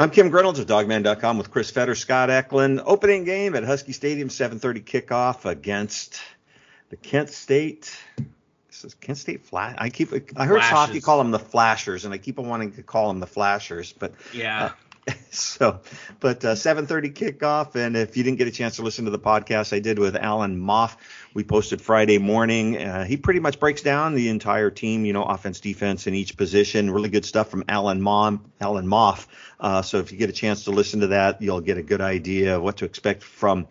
I'm Kim Reynolds of Dawgman.com with Chris Fetter, Scott Eklund. Opening game at Husky Stadium, 7:30 kickoff against the Kent State. This is Kent State Flash. I keep I heard Flashes. hockey call them the Flashers, and I keep on wanting to call them the Flashers, but Yeah. so, but uh, 7:30 kickoff, and if you didn't get a chance to listen to the podcast I did with Alan Moff, we posted Friday morning. Uh, he pretty much breaks down the entire team, you know, offense, defense, in each position. Really good stuff from Alan Mom, Alan Moff. Uh, so if you get a chance to listen to that, you'll get a good idea of what to expect from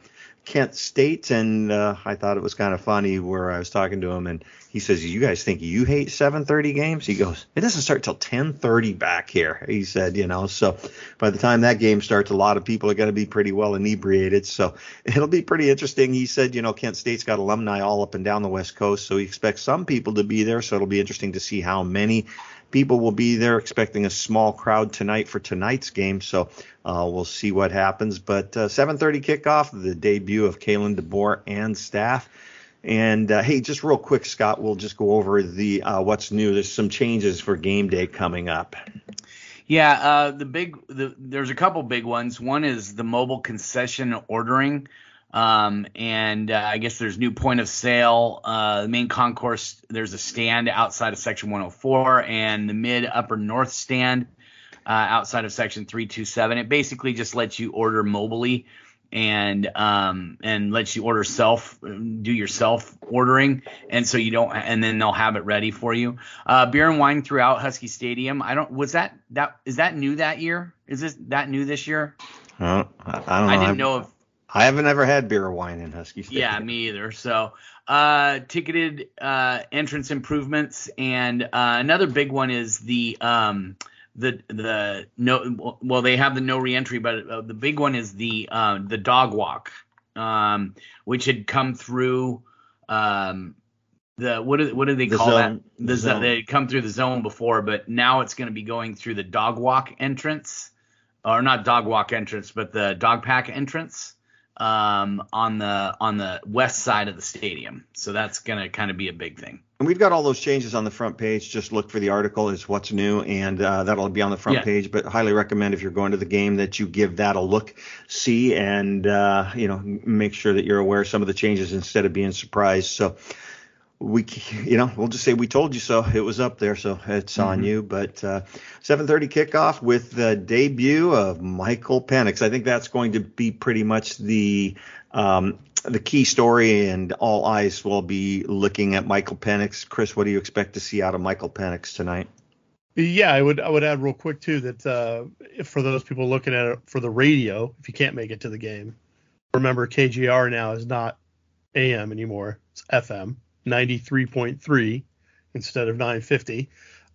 Kent State. And uh, I thought it was kind of funny where I was talking to him, and he says, "You guys think you hate 7:30 games?" He goes, "It doesn't start till 10:30 back here." He said, "You know, so by the time that game starts, a lot of people are going to be pretty well inebriated, so it'll be pretty interesting." He said, "You know, Kent State's got alumni all up and down the West Coast, so he expects some people to be there. So it'll be interesting to see how many." People will be there, expecting a small crowd tonight for tonight's game. So uh, we'll see what happens. But uh, 7:30 kickoff, the debut of Kalen DeBoer and staff. And uh, hey, just real quick, Scott, we'll just go over the uh, what's new. There's some changes for game day coming up. Yeah, uh, the big the, there's a couple big ones. One is the mobile concession ordering, um, and uh, I guess there's new point of sale. Uh, the main concourse there's a stand outside of section 104, and the mid upper north stand uh, outside of section 327. It basically just lets you order mobily and um and lets you order self do your self ordering and so you don't and then they'll have it ready for you uh beer and wine throughout husky stadium i don't was that that is that new that year is this that new this year I, I don't know. i didn't know if I haven't ever had beer or wine in Husky State. yeah me either so uh ticketed uh entrance improvements and uh another big one is the um the the no well they have the no reentry but uh, the big one is the uh, the Dawg Walk um which had come through um the what do, what do they The call zone. that the zone. they had come through the zone before but now it's going to be going through the Dawg Walk entrance or not Dawg Walk entrance but the Dawg Pack entrance um on the on the west side of the stadium so that's going to kind of be a big thing And we've got all those changes on the front page. Just look for the article is what's new, and uh, that'll be on the front Yeah. page. But highly recommend if you're going to the game that you give that a look, see, and uh, you know make sure that you're aware of some of the changes instead of being surprised. So we, you know, we'll just say we told you so. It was up there, so it's on you. But uh, 7:30 kickoff with the debut of Michael Penix. I think that's going to be pretty much the um, the key story, and all eyes will be looking at Michael Penix. Chris, what do you expect to see out of Michael Penix tonight? Yeah, I would I would add real quick too that uh, if for those people looking at it for the radio, if you can't make it to the game, remember KJR now is not AM anymore; it's FM, 93.3 instead of 950.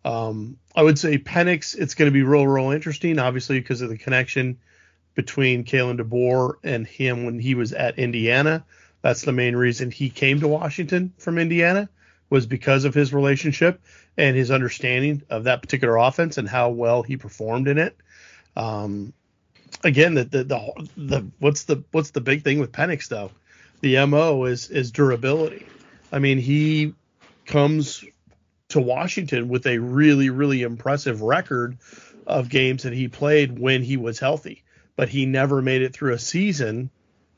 Um, I would say Penix, it's going to be real, real interesting, obviously because of the connection between Kalen DeBoer and him when he was at Indiana. That's the main reason he came to Washington from Indiana was because of his relationship and his understanding of that particular offense and how well he performed in it. Um, again, the, the the the what's the what's the big thing with Penix though? The mo is is durability. I mean, he comes to Washington with a really really impressive record of games that he played when he was healthy, but he never made it through a season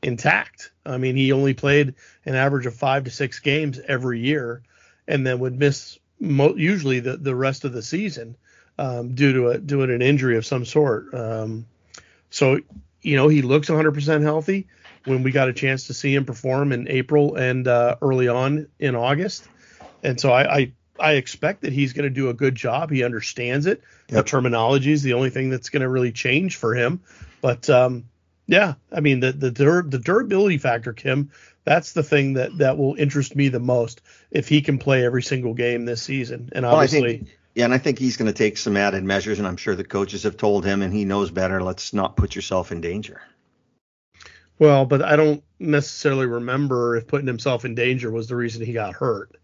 intact. I mean, he only played an average of five to six games every year, and then would miss mo- usually the, the rest of the season um, due to a due to an injury of some sort. Um, so you know he looks 100% healthy. When we got a chance to see him perform in April and uh, early on in August, and so I I, I expect that he's going to do a good job. He understands it. The terminology is the only thing that's going to really change for him. But um, yeah, I mean the the dur- the durability factor, Kim, that's the thing that that will interest me the most if he can play every single game this season. And Well, obviously, think, yeah, and I think he's going to take some added measures, and I'm sure the coaches have told him, and he knows better. Let's not put yourself in danger. Well, but I don't necessarily remember if putting himself in danger was the reason he got hurt.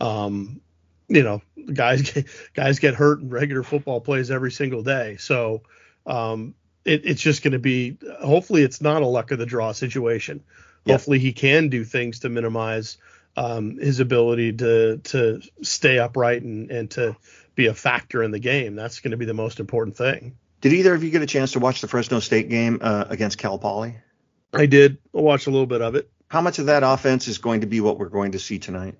Um, you know, guys get, guys get hurt in regular football plays every single day, so um, it, it's just going to be. Hopefully, it's not a luck of the draw situation. Yeah. Hopefully, he can do things to minimize um, his ability to to stay upright and, and to be a factor in the game. That's going to be the most important thing. Did either of you get a chance to watch the Fresno State game uh, against Cal Poly? I did. I watched a little bit of it. How much of that offense is going to be what we're going to see tonight?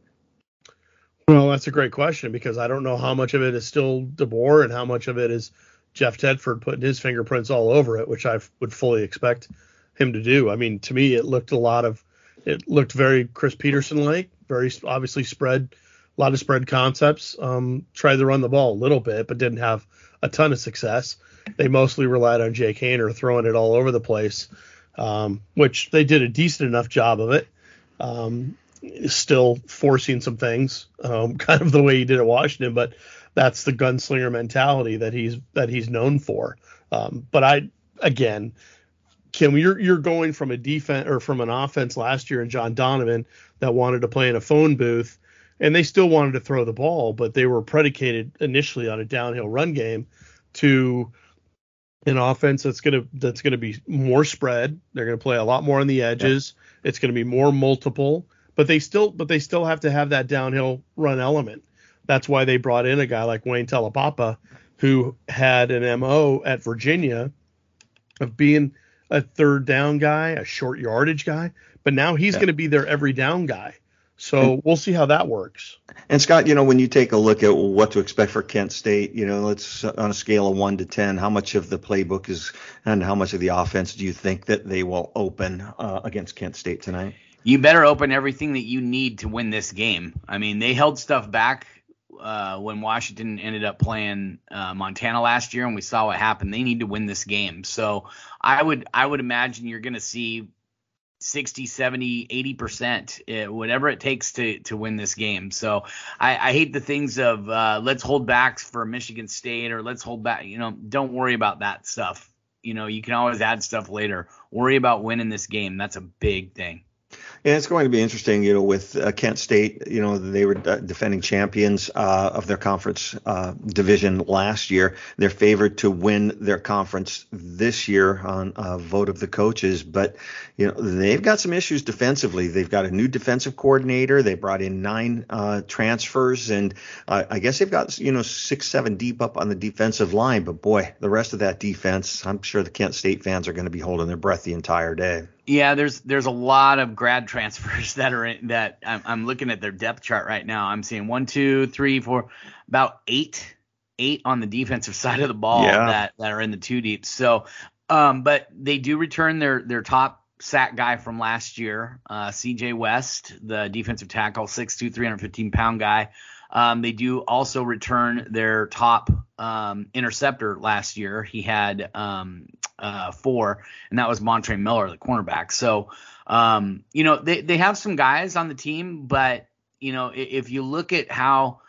Well, that's a great question because I don't know how much of it is still DeBoer and how much of it is Jeff Tedford putting his fingerprints all over it, which I would fully expect him to do. I mean, to me, it looked a lot of, it looked very Chris Petersen like, very obviously spread, a lot of spread concepts. Um, tried to run the ball a little bit, but didn't have a ton of success. They mostly relied on Jake Haener throwing it all over the place, um, which they did a decent enough job of it. Um, still forcing some things, um, kind of the way he did at Washington, but that's the gunslinger mentality that he's that he's known for. Um, but I again, Kim, you're you're going from a defense or from an offense last year in John Donovan that wanted to play in a phone booth, and they still wanted to throw the ball, but they were predicated initially on a downhill run game to an offense that's gonna that's gonna be more spread. They're gonna play a lot more on the edges. Yeah. It's gonna be more multiple, but they still but they still have to have that downhill run element. That's why they brought in a guy like Wayne Taulapapa, who had an MO at Virginia of being a third down guy, a short yardage guy, but now he's yeah. going to be their every down guy. So and, we'll see how that works. And Scott, you know, when you take a look at what to expect for Kent State, you know, let's on a scale of one to ten, how much of the playbook is and how much of the offense do you think that they will open uh, against Kent State tonight? You better open everything that you need to win this game. I mean, they held stuff back uh, when Washington ended up playing uh, Montana last year, and we saw what happened. They need to win this game. So I would I would imagine you're going to see 60, 70, 80 percent, eh, whatever it takes to to win this game. So I, I hate the things of uh, let's hold back for Michigan State or let's hold back. You know, don't worry about that stuff. You know, you can always add stuff later. Worry about winning this game. That's a big thing. And it's going to be interesting, you know, with uh, Kent State, you know, they were uh, defending champions uh, of their conference uh, division last year. They're favored to win their conference this year on a vote of the coaches, but you know they've got some issues defensively. They've got a new defensive coordinator. They brought in nine uh, transfers, and uh, I guess they've got you know six, seven deep up on the defensive line. But boy, the rest of that defense, I'm sure the Kent State fans are going to be holding their breath the entire day. Yeah, there's there's a lot of grad transfers that are in, that I'm, I'm looking at their depth chart right now. I'm seeing one, two, three, four, about eight, eight on the defensive side of the ball yeah. that that are in the two deep. So, um, but they do return their their top sack guy from last year, uh, C.J. West, the defensive tackle, 6'2", 315 pound guy. Um, they do also return their top um, interceptor last year. He had um, uh, four, and that was Montre Miller, the cornerback. So, um, you know, they, they have some guys on the team, but, you know, if you look at how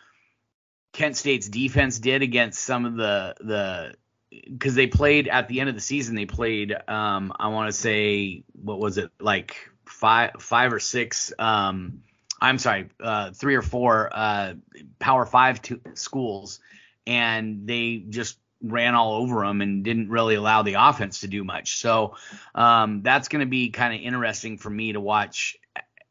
Kent State's defense did against some of the, the, because they played at the end of the season, they played, um, I want to say, what was it, like five, five or six, um, I'm sorry, uh, three or four uh, Power Five schools, and they just ran all over them and didn't really allow the offense to do much. So um, that's going to be kind of interesting for me to watch.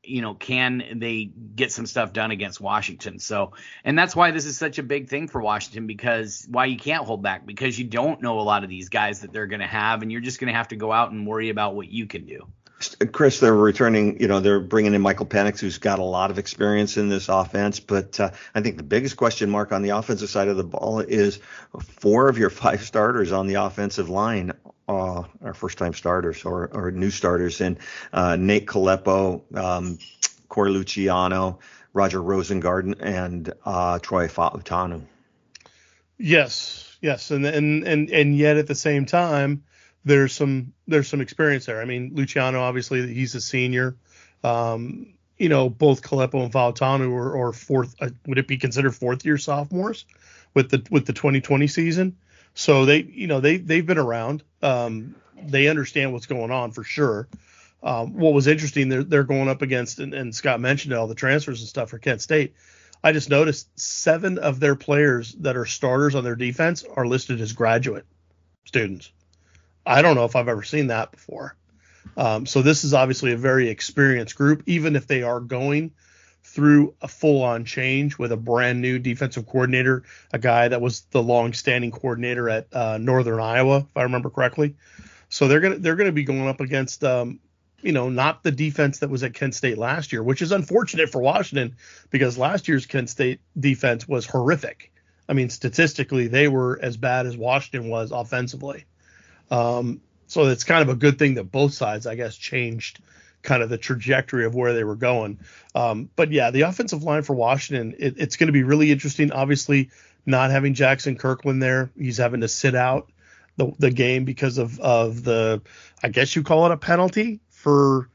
You know, can they get some stuff done against Washington? So, and that's why this is such a big thing for Washington because why you can't hold back because you don't know a lot of these guys that they're going to have, and you're just going to have to go out and worry about what you can do. Chris, they're returning, you know, they're bringing in Michael Penix, who's got a lot of experience in this offense. But uh, I think the biggest question mark on the offensive side of the ball is four of your five starters on the offensive line uh, are first time starters or, or new starters. And uh, Nate Kalepo, um, Corey Luciano, Roger Rosengarten, and uh, Troy Fautanu. Yes, yes. And, and, and, and yet at the same time, there's some there's some experience there. I mean, Luciano obviously he's a senior. Um, you know, both Kalepo and Fautanu are, are fourth. Uh, would it be considered fourth year sophomores with the with the 2020 season? So they, you know, they they've been around. Um, they understand what's going on for sure. Um, what was interesting, they're they're going up against, and, and Scott mentioned all the transfers and stuff for Kent State. I just noticed seven of their players that are starters on their defense are listed as graduate students. I don't know if I've ever seen that before. Um, so this is obviously a very experienced group, even if they are going through a full on change with a brand new defensive coordinator, a guy that was the long standing coordinator at uh, Northern Iowa, if I remember correctly. So they're gonna they're gonna be going up against um, you know not the defense that was at Kent State last year, which is unfortunate for Washington because last year's Kent State defense was horrific. I mean statistically they were as bad as Washington was offensively. Um, so it's kind of a good thing that both sides I guess changed kind of the trajectory of where they were going. Um, but yeah, the offensive line for Washington, it, it's going to be really interesting. Obviously, not having Jaxson Kirkland there, he's having to sit out the, the game because of of the, I guess you call it a penalty for,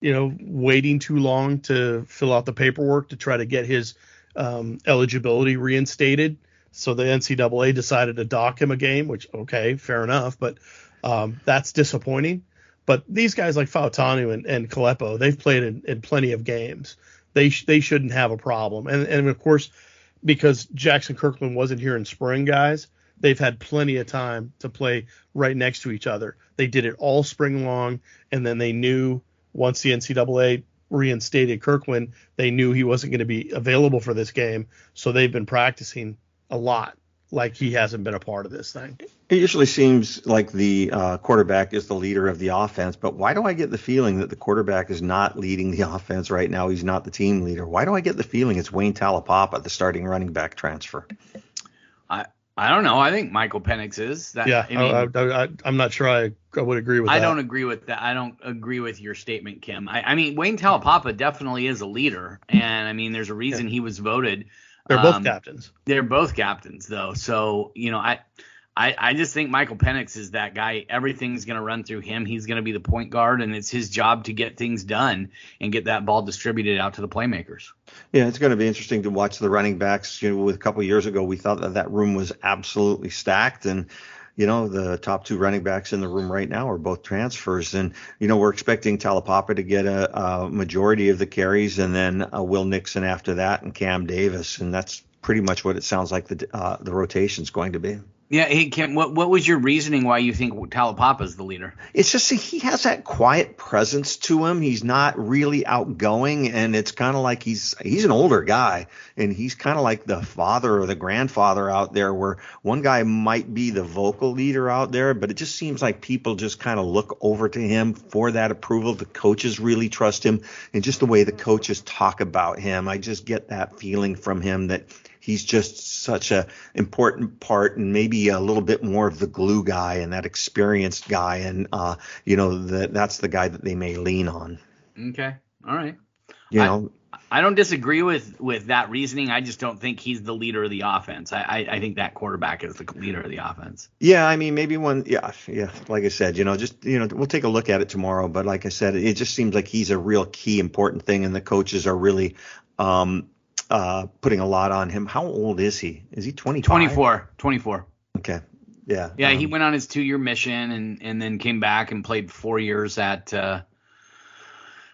you know, waiting too long to fill out the paperwork to try to get his um, eligibility reinstated. So the NCAA decided to dock him a game, which okay, fair enough, but um, that's disappointing. But these guys like Fautanu and, and Kalepo, they've played in, in plenty of games. They sh- they shouldn't have a problem. And and of course, because Jaxson Kirkland wasn't here in spring, guys, they've had plenty of time to play right next to each other. They did it all spring long, and then they knew once the NCAA reinstated Kirkland, they knew he wasn't going to be available for this game. So they've been practicing a lot like he hasn't been a part of this thing. It usually seems like the uh, quarterback is the leader of the offense, but why do I get the feeling that the quarterback is not leading the offense right now? He's not the team leader. Why do I get the feeling it's Wayne Taulapapa, the starting running back transfer? I I don't know. I think Michael Penix is. That, yeah, I mean, I, am not sure I, I, would agree with I that. I don't agree with that. I don't agree with your statement, Kim. I, I mean, Wayne Taulapapa definitely is a leader, and I mean, there's a reason yeah. he was voted – they're both um, captains. They're both captains though. So, you know, I I, I just think Michael Penix is that guy. Everything's going to run through him. He's going to be the point guard, and it's his job to get things done and get that ball distributed out to the playmakers. Yeah, it's going to be interesting to watch the running backs. You know, with a couple years ago, we thought that that room was absolutely stacked, and you know, the top two running backs in the room right now are both transfers. And, you know, we're expecting Taulapapa to get a, a majority of the carries and then uh, Will Nixon after that and Cam Davis. And that's pretty much what it sounds like the, uh, the rotation's going to be. Yeah, hey Kim, what what was your reasoning why you think Taulapapa is the leader? It's just he has that quiet presence to him. He's not really outgoing, and it's kind of like he's he's an older guy, and he's kind of like the father or the grandfather out there. Where one guy might be the vocal leader out there, but it just seems like people just kind of look over to him for that approval. The coaches really trust him, and just the way the coaches talk about him, I just get that feeling from him that he's just such a important part and maybe a little bit more of the glue guy and that experienced guy and uh you know that that's the guy that they may lean on okay all right you know I, I don't disagree with with that reasoning. I just don't think he's the leader of the offense. I, I, I think that quarterback is the leader of the offense. Yeah, I mean maybe one. Yeah, yeah. Like I said, you know, just you know, we'll take a look at it tomorrow. But like I said, it just seems like he's a real key important thing, and the coaches are really um, uh, putting a lot on him. How old is he? Is he 20? 24. 24. Okay. Yeah. Yeah, um, he went on his two year mission and and then came back and played four years at uh,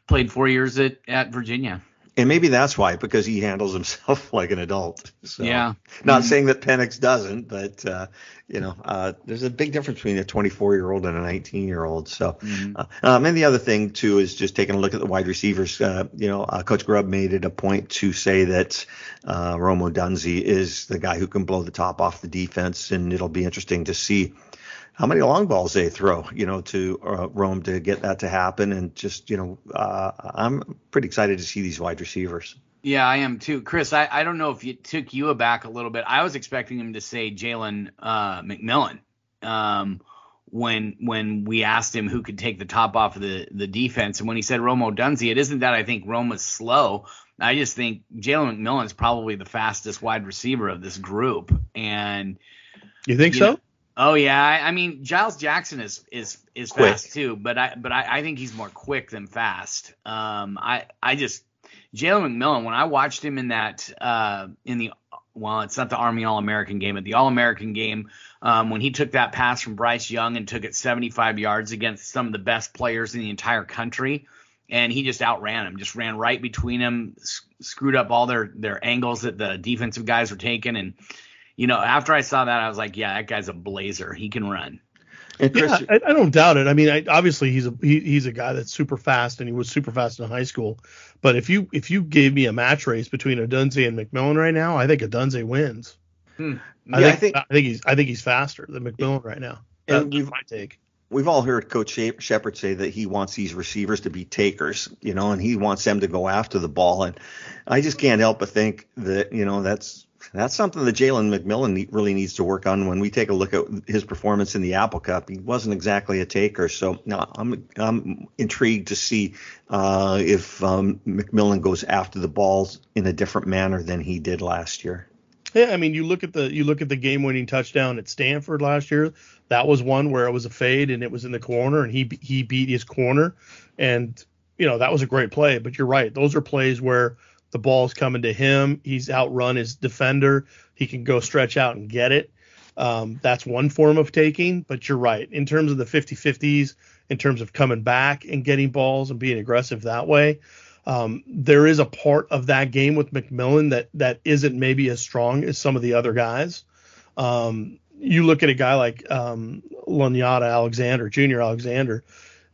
played four years at at Virginia and maybe that's why because he handles himself like an adult. So, yeah. Not mm-hmm. saying that Penix doesn't, but uh, you know, uh, there's a big difference between a 24 year old and a 19 year old. So, mm-hmm. uh, um, and the other thing too is just taking a look at the wide receivers. Uh, you know, uh, Coach Grubb made it a point to say that uh, Rome Odunze is the guy who can blow the top off the defense, and it'll be interesting to see how many long balls they throw, you know, to uh, Rome to get that to happen. And just, you know, uh, I'm pretty excited to see these wide receivers. Yeah, I am too. Chris, I, I don't know if it took you aback a little bit. I was expecting him to say Jalen uh, McMillan um, when when we asked him who could take the top off of the, the defense. And when he said Rome Odunze, it isn't that I think Rome is slow. I just think Jalen McMillan is probably the fastest wide receiver of this group. And you think you so? Know, Oh yeah, I, I, mean Giles Jackson is is is quick. fast too, but I but I, I think he's more quick than fast. Um, I I just Jalen McMillan when I watched him in that uh in the well it's not the Army All American game, but the All American game um, when he took that pass from Bryce Young and took it 75 yards against some of the best players in the entire country, and he just outran him, just ran right between them, screwed up all their their angles that the defensive guys were taking, and you know, after I saw that, I was like, yeah, that guy's a blazer. He can run. And Chris, yeah, I, I, don't doubt it. I mean, I, obviously he's a he, he's a guy that's super fast, and he was super fast in high school. But if you if you gave me a match race between Odunze and McMillan right now, I think Odunze wins. Hmm. I, yeah, think, I, think, I think he's I think he's faster than McMillan right now. That, that's my take we've all heard Coach Shephard say that he wants these receivers to be takers, you know, and he wants them to go after the ball. And I just can't help but think that, you know, that's that's something that Jalen McMillan really needs to work on. When we take a look at his performance in the Apple Cup, he wasn't exactly a taker. So no, I'm I'm intrigued to see uh, if um, McMillan goes after the balls in a different manner than he did last year. Yeah, I mean, you look at the you look at the game-winning touchdown at Stanford last year. That was one where it was a fade and it was in the corner, and he he beat his corner, and you know that was a great play. But you're right; those are plays where the ball's coming to him. He's outrun his defender. He can go stretch out and get it. Um, that's one form of taking. But you're right in terms of the 50-50s, in terms of coming back and getting balls and being aggressive that way. Um, there is a part of that game with McMillan that that isn't maybe as strong as some of the other guys. Um, you look at a guy like um, Lonyatta Alexander, Junior Alexander,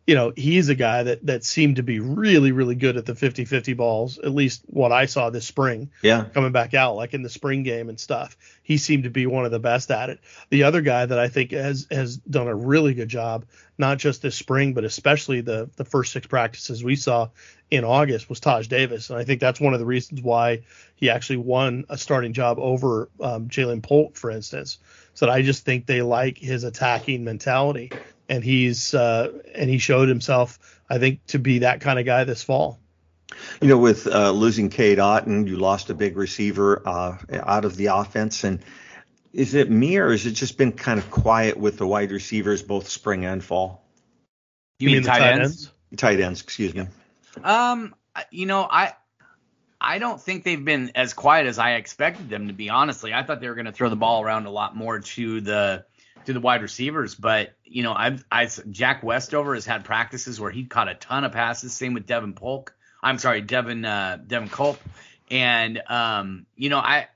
you know, he's a guy that that seemed to be really, really good at the 50-50 balls, at least what I saw this spring. Yeah. Coming back out, like in the spring game and stuff. He seemed to be one of the best at it. The other guy that I think has has done a really good job, not just this spring, but especially the the first six practices we saw in August was Taj Davis. And I think that's one of the reasons why he actually won a starting job over um, Ja'Lynn Polk, for instance. So I just think they like his attacking mentality and he's uh, and he showed himself, I think, to be that kind of guy this fall. You know, with uh, losing Cade Otten, you lost a big receiver uh, out of the offense, and is it me or has it just been kind of quiet with the wide receivers both spring and fall? You, you mean, tight, tight ends? ends? Tight ends, excuse me. Um, you know, I I don't think they've been as quiet as I expected them to be. Honestly, I thought they were going to throw the ball around a lot more to the to the wide receivers. But you know, I've I Jack Westover has had practices where he caught a ton of passes. Same with Devin Polk. I'm sorry, Devin uh, Devin Culp. And um, you know, I,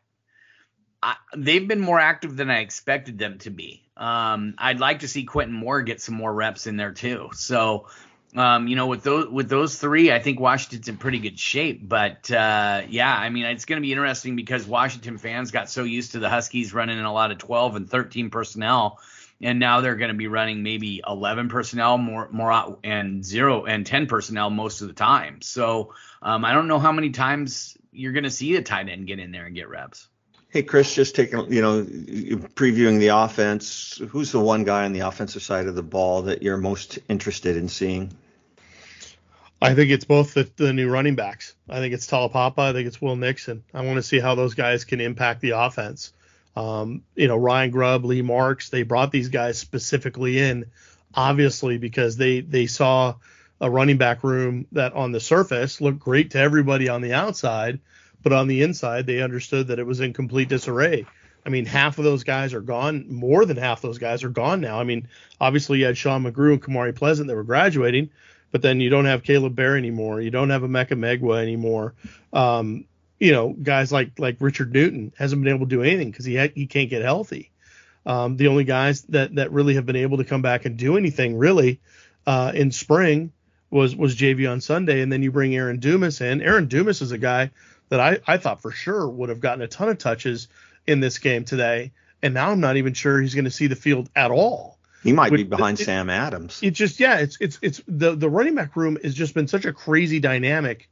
I they've been more active than I expected them to be. Um, I'd like to see Quentin Moore get some more reps in there too. So um, you know, with those with those three, I think Washington's in pretty good shape. But uh, yeah, I mean, it's going to be interesting because Washington fans got so used to the Huskies running in a lot of 12 and 13 personnel, and now they're going to be running maybe 11 personnel more more and zero and 10 personnel most of the time. So um, I don't know how many times you're going to see a tight end get in there and get reps. Hey Chris, just taking you know previewing the offense. Who's the one guy on the offensive side of the ball that you're most interested in seeing? I think it's both the, the new running backs. I think it's Taulapapa. I think it's Will Nixon. I want to see how those guys can impact the offense. Um, you know, Ryan Grubb, Lee Marks, they brought these guys specifically in, obviously, because they they saw a running back room that on the surface looked great to everybody on the outside, but on the inside they understood that it was in complete disarray. I mean, half of those guys are gone. More than half those guys are gone now. I mean, obviously you had Sean McGrew and Kamari Pleasant that were graduating, but then you don't have Caleb Bear anymore. You don't have Emeka Megwa anymore. Um, you know, guys like like Richard Newton hasn't been able to do anything because he ha- he can't get healthy. Um, the only guys that that really have been able to come back and do anything really uh, in spring was was Jay'Veon Sunday, and then you bring Aaron Dumas in. Aaron Dumas is a guy that I I thought for sure would have gotten a ton of touches in this game today, and now I'm not even sure he's going to see the field at all. He might be behind it, Sam Adams. It's just yeah, it's it's it's the the running back room has just been such a crazy dynamic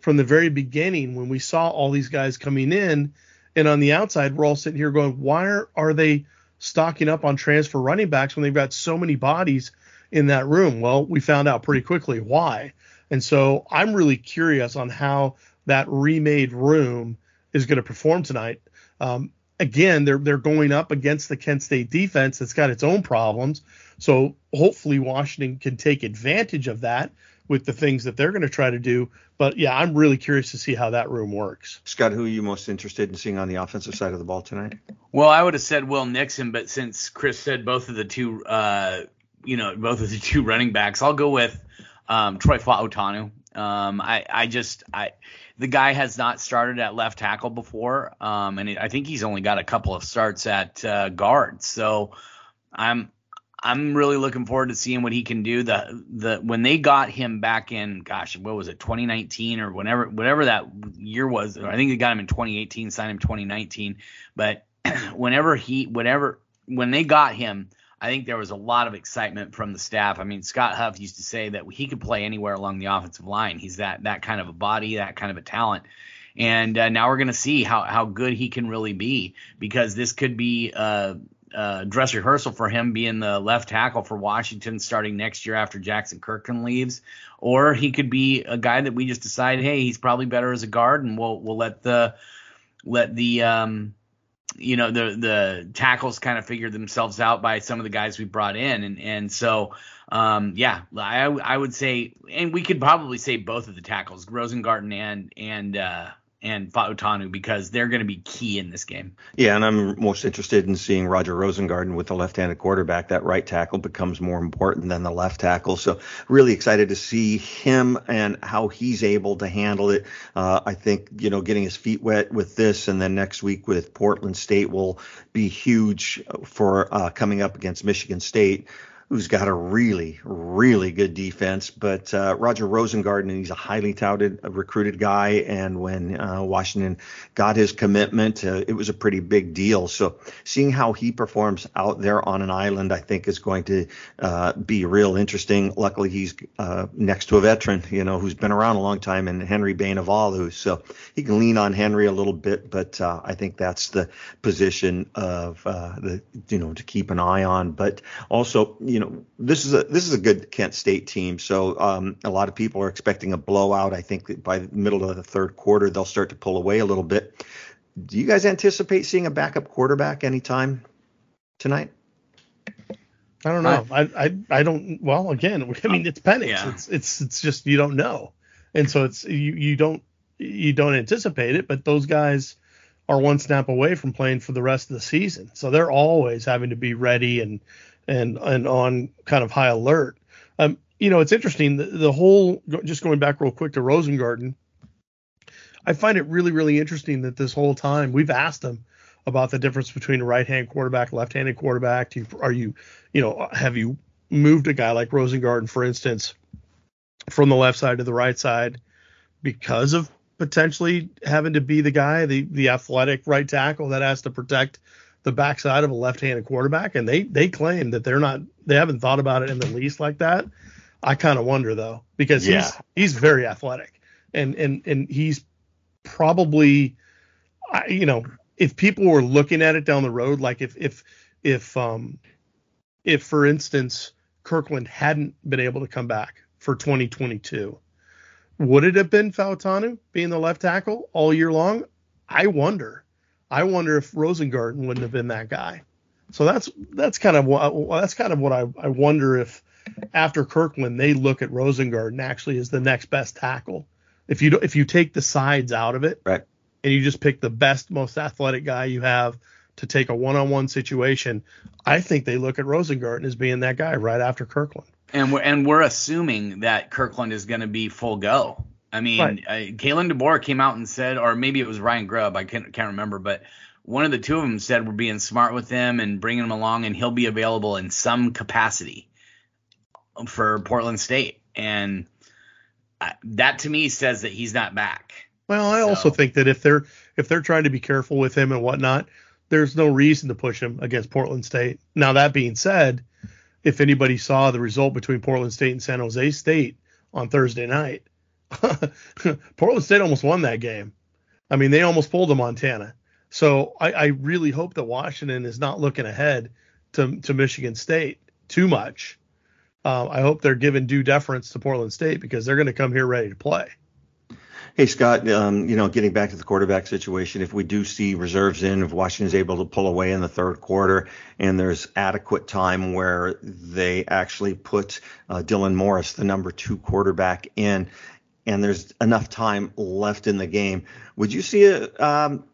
from the very beginning when we saw all these guys coming in, and on the outside we're all sitting here going, why are, are they stocking up on transfer running backs when they've got so many bodies in that room? Well, we found out pretty quickly why, and so I'm really curious on how that remade room is going to perform tonight. Um, again, they're they're going up against the Kent State defense that's got its own problems. So hopefully Washington can take advantage of that with the things that they're going to try to do. But yeah, I'm really curious to see how that room works. Scott, who are you most interested in seeing on the offensive side of the ball tonight? Well, I would have said Will Nixon, but since Chris said both of the two, uh, you know, both of the two running backs, I'll go with um, Troy Fautanu. Um, I, I just, I, the guy has not started at left tackle before, um, and it, I think he's only got a couple of starts at uh, guard. So I'm I'm really looking forward to seeing what he can do. The the when they got him back in, gosh, what was it, 2019 or whenever whatever that year was. I think they got him in 2018, signed him 2019. But whenever he, whenever when they got him, I think there was a lot of excitement from the staff. I mean, Scott Huff used to say that he could play anywhere along the offensive line. He's that that kind of a body, that kind of a talent. And uh, now we're going to see how how good he can really be because this could be a, uh, dress rehearsal for him being the left tackle for Washington starting next year after Jaxson Kirkland leaves, or he could be a guy that we just decide, hey, he's probably better as a guard, and we'll we'll let the let the um, you know the the tackles kind of figured themselves out by some of the guys we brought in, and and so um, yeah, I I would say, and we could probably say both of the tackles, Rosengarten and and uh, and Fautanu because they're going to be key in this game. Yeah, and I'm most interested in seeing Roger Rosengarten with the left-handed quarterback. That right tackle becomes more important than the left tackle. So really excited to see him and how he's able to handle it. Uh, I think you know getting his feet wet with this, and then next week with Portland State will be huge for uh, coming up against Michigan State who's got a really, really good defense. But uh, Roger Rosengarten, he's a highly touted, uh, recruited guy. And when uh, Washington got his commitment, uh, it was a pretty big deal. So seeing how he performs out there on an island, I think is going to uh, be real interesting. Luckily, he's uh, next to a veteran, you know, who's been around a long time, and Henry Bainivalu. So he can lean on Henry a little bit, but I think that's the position of the, you know, to keep an eye on. But also, you you know, this is a this is a good Kent State team. So um, a lot of people are expecting a blowout. I think that by the middle of the third quarter they'll start to pull away a little bit. Do you guys anticipate seeing a backup quarterback anytime tonight? I don't know. I I, I don't. Well, again, I mean it's Penix. Yeah. It's it's it's just you don't know, and so it's you you don't you don't anticipate it. But those guys are one snap away from playing for the rest of the season, so they're always having to be ready and and and on kind of high alert. Um, you know, it's interesting the, the whole just going back real quick to Rosengarten. I find it really really interesting that this whole time we've asked them about the difference between a right-hand quarterback, left-handed quarterback. You, are you, you know, have you moved a guy like Rosengarten, for instance, from the left side to the right side because of potentially having to be the guy, the the athletic right tackle that has to protect the backside of a left-handed quarterback, and they they claim that they're not they haven't thought about it in the least like that. I kind of wonder though because yeah. he's he's very athletic and and and he's probably you know if people were looking at it down the road like if if if um if for instance Kirkland hadn't been able to come back for 2022 would it have been Fautanu being the left tackle all year long I wonder I wonder if Rosengarten wouldn't have been that guy. So that's that's kind of what that's kind of what I, I wonder if after Kirkland they look at Rosengarten actually as the next best tackle. If you if you take the sides out of it, right, and you just pick the best, most athletic guy you have to take a one-on-one situation, I think they look at Rosengarten as being that guy right after Kirkland. And we're and we're assuming that Kirkland is going to be full go. I mean, right. uh, Kalen DeBoer came out and said, or maybe it was Ryan Grubb, I can't, can't remember, but one of the two of them said we're being smart with him and bringing him along, and he'll be available in some capacity for Portland State. And that to me says that he's not back. Well, I so. also think that if they're if they're trying to be careful with him and whatnot, there's no reason to push him against Portland State. Now that being said, if anybody saw the result between Portland State and San Jose State on Thursday night, Portland State almost won that game. I mean, they almost pulled a Montana. So I, I, really hope that Washington is not looking ahead to, to Michigan State too much. Uh, I hope they're giving due deference to Portland State because they're going to come here ready to play. Hey Scott, um, you know, getting back to the quarterback situation, if we do see reserves in, if Washington's able to pull away in the third quarter, and there's adequate time where they actually put uh, Dylan Morris, the number two quarterback, in, and there's enough time left in the game, would you see a um,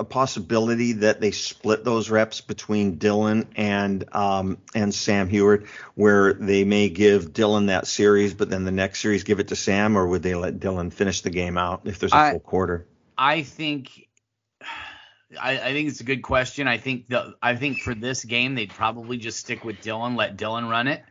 a possibility that they split those reps between Dylan and um, and Sam Huard, where they may give Dylan that series, but then the next series give it to Sam, or would they let Dylan finish the game out if there's a I, full quarter? I think I, I, think it's a good question. I think the I think for this game they'd probably just stick with Dylan, let Dylan run it.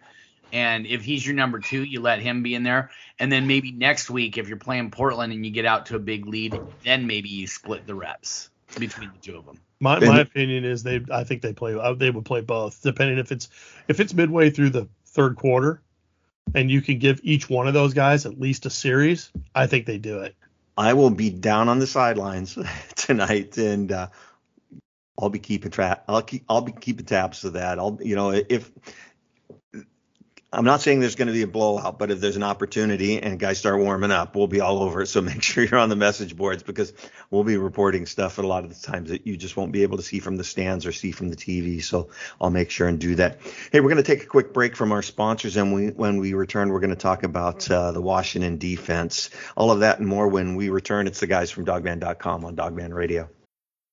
And if he's your number two, you let him be in there. And then maybe next week, if you're playing Portland and you get out to a big lead, then maybe you split the reps between the two of them. My, my opinion is they I think they play uh, they would play both depending if it's if it's midway through the third quarter and you can give each one of those guys at least a series, I think they do it. I will be down on the sidelines tonight, and uh, I'll be keeping track. I'll keep. I'll be keeping tabs of that. I'll, you know, if I'm not saying there's going to be a blowout, but if there's an opportunity and guys start warming up, we'll be all over it. So make sure you're on the message boards because we'll be reporting stuff a lot of the times that you just won't be able to see from the stands or see from the TV. So I'll make sure and do that. Hey, we're going to take a quick break from our sponsors, and we, when we return, we're going to talk about uh, the Washington defense, all of that and more when we return. It's the guys from Dawgman.com on Dawgman Radio.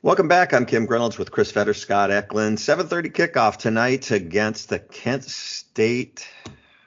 Welcome back. I'm Kim Reynolds with Chris Fetter, Scott Eklund. 7:30 kickoff tonight against the Kent State.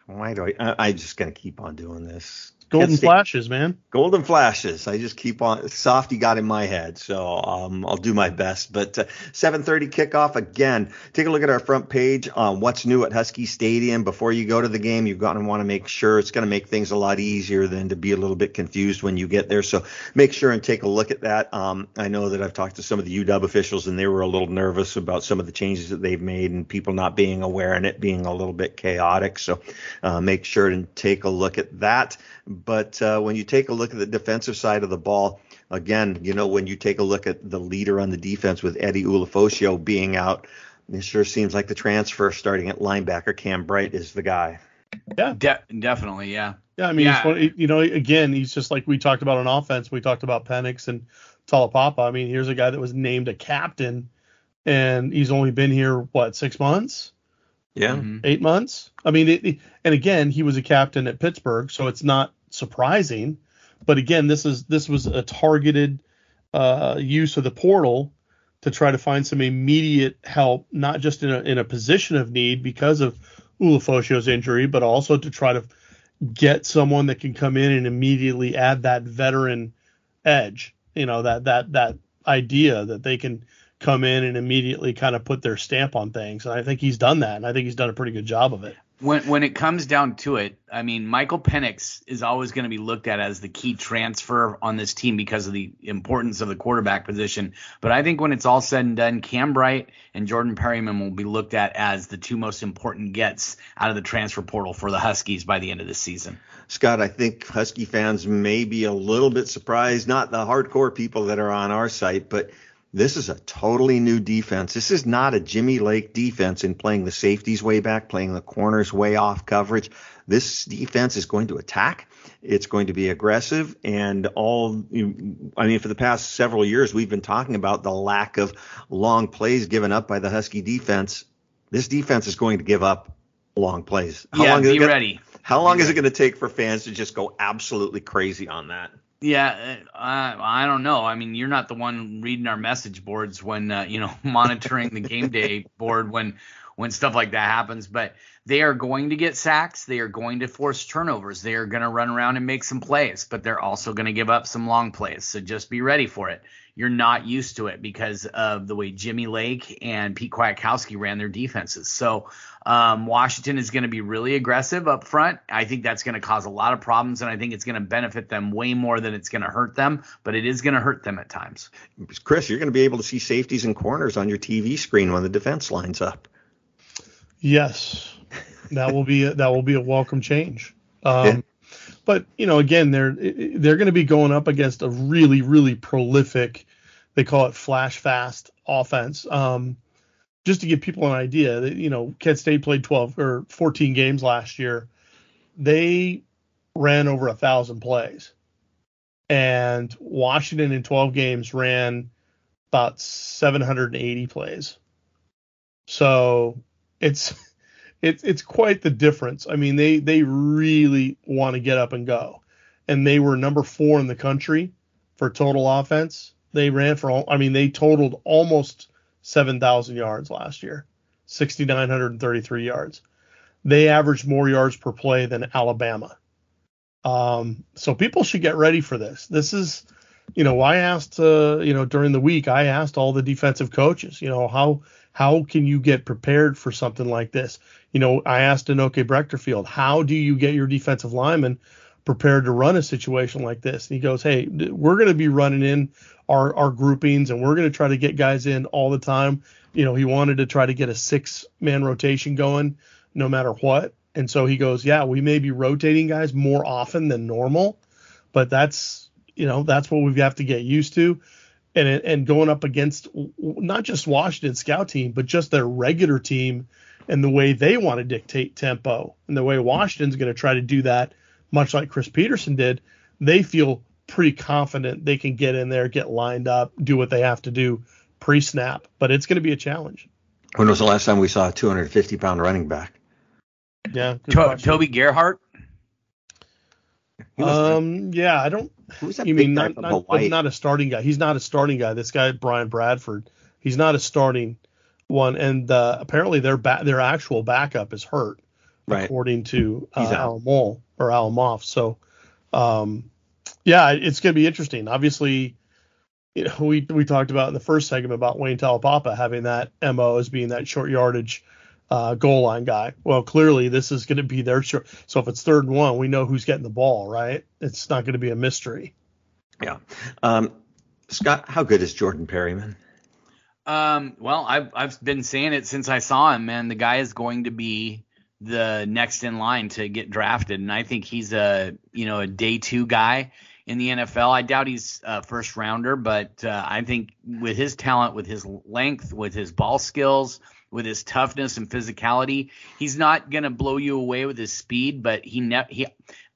Why do I? I I'm just gonna keep on doing this. Golden flashes, man. Golden flashes. I just keep on. Softy got in my head, so um, I'll do my best. But uh, 7:30 kickoff again. Take a look at our front page on what's new at Husky Stadium. Before you go to the game, you're going to want to make sure it's going to make things a lot easier than to be a little bit confused when you get there. So make sure and take a look at that. Um, I know that I've talked to some of the UW officials, and they were a little nervous about some of the changes that they've made and people not being aware and it being a little bit chaotic. So uh, make sure and take a look at that. But uh, when you take a look at the defensive side of the ball, again, you know, when you take a look at the leader on the defense with Eddie Ulofoshio being out, it sure seems like the transfer starting at linebacker Cam Bright is the guy. Yeah, De- definitely, yeah. Yeah, I mean, yeah. you know, again, he's just like we talked about on offense. We talked about Penix and Taulapapa. I mean, here's a guy that was named a captain, and he's only been here what six months? Yeah, mm-hmm. eight months. I mean, it, and again, he was a captain at Pittsburgh, so it's not surprising. But again, this is this was a targeted uh, use of the portal to try to find some immediate help, not just in a in a position of need because of Ulofoshio's injury, but also to try to get someone that can come in and immediately add that veteran edge. You know that that that idea that they can come in and immediately kind of put their stamp on things. And I think he's done that, and I think he's done a pretty good job of it when when it comes down to it, I mean, Michael Penix is always going to be looked at as the key transfer on this team because of the importance of the quarterback position. But I think when it's all said and done, Cam Bright and Jordan Perryman will be looked at as the two most important gets out of the transfer portal for the Huskies by the end of the season. Scott, I think Husky fans may be a little bit surprised, not the hardcore people that are on our site, but this is a totally new defense. This is not a Jimmy Lake defense in playing the safeties way back, playing the corners way off coverage. This defense is going to attack. It's going to be aggressive and all, I mean, for the past several years, we've been talking about the lack of long plays given up by the Husky defense. This defense is going to give up long plays. How yeah, long be ready. How long be is ready. it going to take for fans to just go absolutely crazy on that? Yeah, uh, I, I don't know. I mean, you're not the one reading our message boards when uh, you know monitoring the game day board when when stuff like that happens. But they are going to get sacks. They are going to force turnovers. They are going to run around and make some plays, but they're also going to give up some long plays. So just be ready for it. You're not used to it because of the way Jimmy Lake and Pete Kwiatkowski ran their defenses. So um, Washington is going to be really aggressive up front. I think that's going to cause a lot of problems, and I think it's going to benefit them way more than it's going to hurt them. But it is going to hurt them at times. Chris, you're going to be able to see safeties and corners on your TV screen when the defense lines up. Yes, that will be a, that will be a welcome change. Um, yeah. But you know, again, they're they're going to be going up against a really really prolific. They call it flash fast offense. Um, just to give people an idea, that you know, Kent State played 12 or 14 games last year. They ran over a thousand plays, and Washington in 12 games ran about 780 plays. So it's it's it's quite the difference. I mean, they they really want to get up and go, and they were number four in the country for total offense. They ran for all. I mean, they totaled almost 7,000 yards last year, 6,933 yards. They averaged more yards per play than Alabama. Um, so people should get ready for this. This is, you know, I asked, uh, you know, during the week, I asked all the defensive coaches, you know, how how can you get prepared for something like this? You know, I asked Inoke Breckterfield, how do you get your defensive lineman prepared to run a situation like this? And he goes, hey, we're going to be running in our our groupings and we're going to try to get guys in all the time. You know, he wanted to try to get a six man rotation going no matter what. And so he goes, yeah, we may be rotating guys more often than normal, but that's you know that's what we have to get used to. And and going up against not just Washington scout team, but just their regular team and the way they want to dictate tempo and the way Washington's going to try to do that, much like Chris Petersen did. They feel pretty confident they can get in there, get lined up, do what they have to do pre snap. But it's going to be a challenge. When was the last time we saw a 250 pound running back? Yeah. To- Toby Gerhart. Um. Yeah, I don't. Who's that You mean not not, not a starting guy? He's not a starting guy. This guy Brian Bradford. He's not a starting one, and uh, apparently their ba- their actual backup is hurt, Right. according to uh, He's. Al Mol or Al Moff. So, um, yeah, it's going to be interesting. Obviously, you know, we we talked about in the first segment about Wayne Taulapapa having that mo as being that short yardage uh, goal line guy. Well, clearly this is going to be their short. So if it's third and one, we know who's getting the ball, right? It's not going to be a mystery. Yeah. Um, Scott, how good is Jordan Perryman? Um, well, I've I've been saying it since I saw him, man. The guy is going to be the next in line to get drafted, and I think he's a you know a day two guy in the NFL. I doubt he's a first rounder, but uh, I think with his talent, with his length, with his ball skills, with his toughness and physicality, he's not gonna blow you away with his speed, but he ne- he.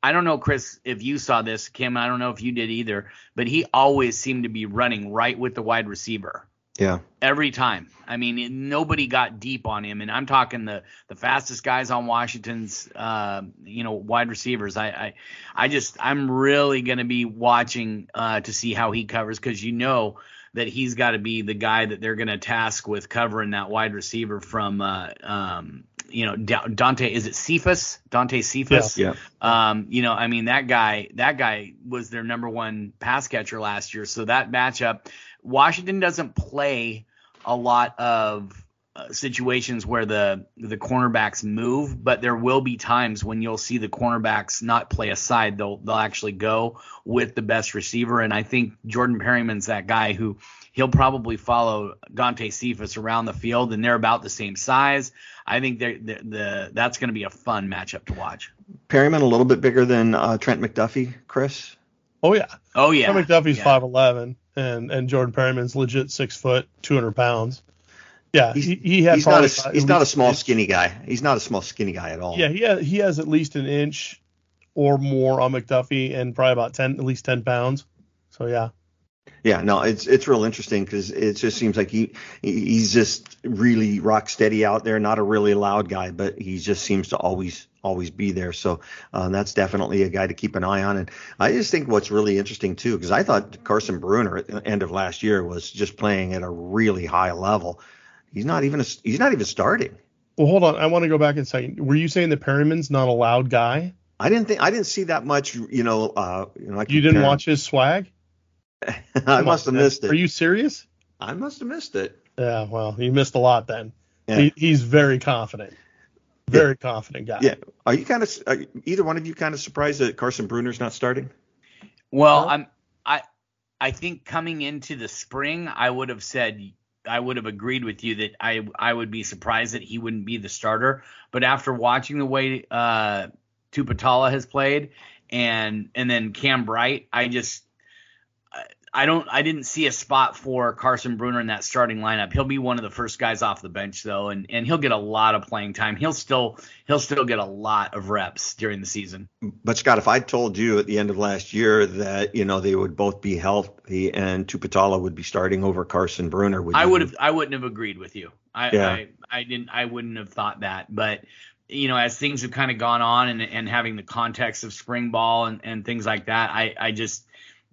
I don't know, Chris, if you saw this, Kim. I don't know if you did either, but he always seemed to be running right with the wide receiver Yeah. every time. I mean, nobody got deep on him, and I'm talking the the fastest guys on Washington's, uh, you know, wide receivers. I I, I just I'm really going to be watching uh, to see how he covers because you know that he's got to be the guy that they're going to task with covering that wide receiver from, uh, um, you know, Da- Dante. Is it Cephas? Dante Cephas? Yeah. Um, you know, I mean that guy that guy was their number one pass catcher last year. So that matchup, Washington doesn't play a lot of uh, situations where the the cornerbacks move, but there will be times when you'll see the cornerbacks not play aside. They'll they'll actually go with the best receiver, and I think Jordan Perryman's that guy who he'll probably follow Dante Cephas around the field, and they're about the same size. I think they're, the the that's going to be a fun matchup to watch. Perryman a little bit bigger than uh, Trent McDuffie, Chris. Oh yeah, Oh yeah, Tom McDuffie's yeah. five eleven, and and Jordan Perryman's legit six foot, two hundred pounds. Yeah, He's, he, he had he's not a, he's not a small skinny guy. He's not a small skinny guy at all. Yeah, he has, he has at least an inch or more on McDuffie, and probably about ten, at least ten pounds. So yeah, Yeah, no, it's it's real interesting because it just seems like he he's just really rock steady out there. Not a really loud guy, but he just seems to always always be there. So uh, that's definitely a guy to keep an eye on. And I just think what's really interesting too, because I thought Carson Bruener at the end of last year was just playing at a really high level. He's not even a, he's not even starting. Well, hold on. I want to go back a second. Were you saying that Perryman's not a loud guy? I didn't think I didn't see that much. You know, uh, you know, like You didn't comparing- watch his swag? I must on, have missed it. Are you serious? I must have missed it. Yeah. Well, you missed a lot then. Yeah. He, he's very confident. Very confident guy. Yeah. Are you kind of are you- either one of you kind of surprised that Carson Bruener's not starting? Well, Huh? I'm I I think coming into the spring, I would have said I would have agreed with you that I I would be surprised that he wouldn't be the starter. But after watching the way uh, Tuputala has played and and then Cam Bright, I just I, don't I didn't see a spot for Carson Bruener in that starting lineup. He'll be one of the first guys off the bench though, and and he'll get a lot of playing time. He'll still he'll still get a lot of reps during the season. But Scott, if I told you at the end of last year that you know they would both be healthy and Tuputala would be starting over Carson Bruener, would I would have I wouldn't have agreed with you. I, Yeah. I I didn't I wouldn't have thought that, but you know, as things have kind of gone on and, and having the context of spring ball and, and things like that, I, I just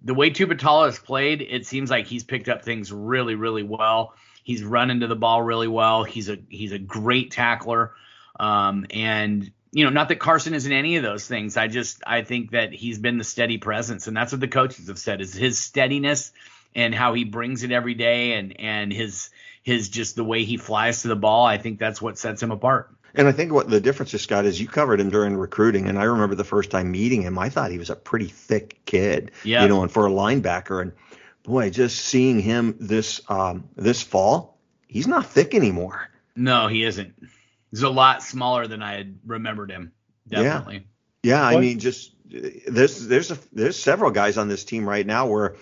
the way Tuputala has played, it seems like he's picked up things really, really well. He's run into the ball really well. He's a he's a great tackler. Um, and you know, not that Carson isn't any of those things. I just I think that he's been the steady presence, and that's what the coaches have said is his steadiness and how he brings it every day, and and his his just the way he flies to the ball. I think that's what sets him apart. And I think what the difference is, Scott, is you covered him during recruiting, and I remember the first time meeting him, I thought he was a pretty thick kid, Yeah. you know, and for a linebacker, and boy, just seeing him this um, this fall, he's not thick anymore. No, he isn't. He's a lot smaller than I had remembered him. Definitely. Yeah, I What- mean, just there's there's a, there's several guys on this team right now where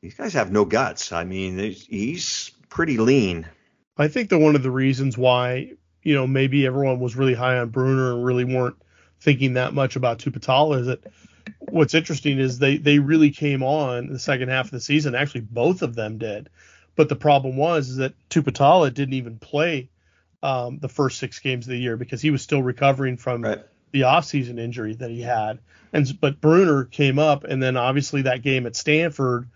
these guys have no guts. I mean, he's, he's pretty lean. I think that one of the reasons why, you know, maybe everyone was really high on Bruener and really weren't thinking that much about Tuputala is that what's interesting is they they really came on the second half of the season. Actually, both of them did. But the problem was is that Tuputala didn't even play um, the first six games of the year because he was still recovering from Right. the offseason injury that he had. And but Bruener came up, and then obviously that game at Stanford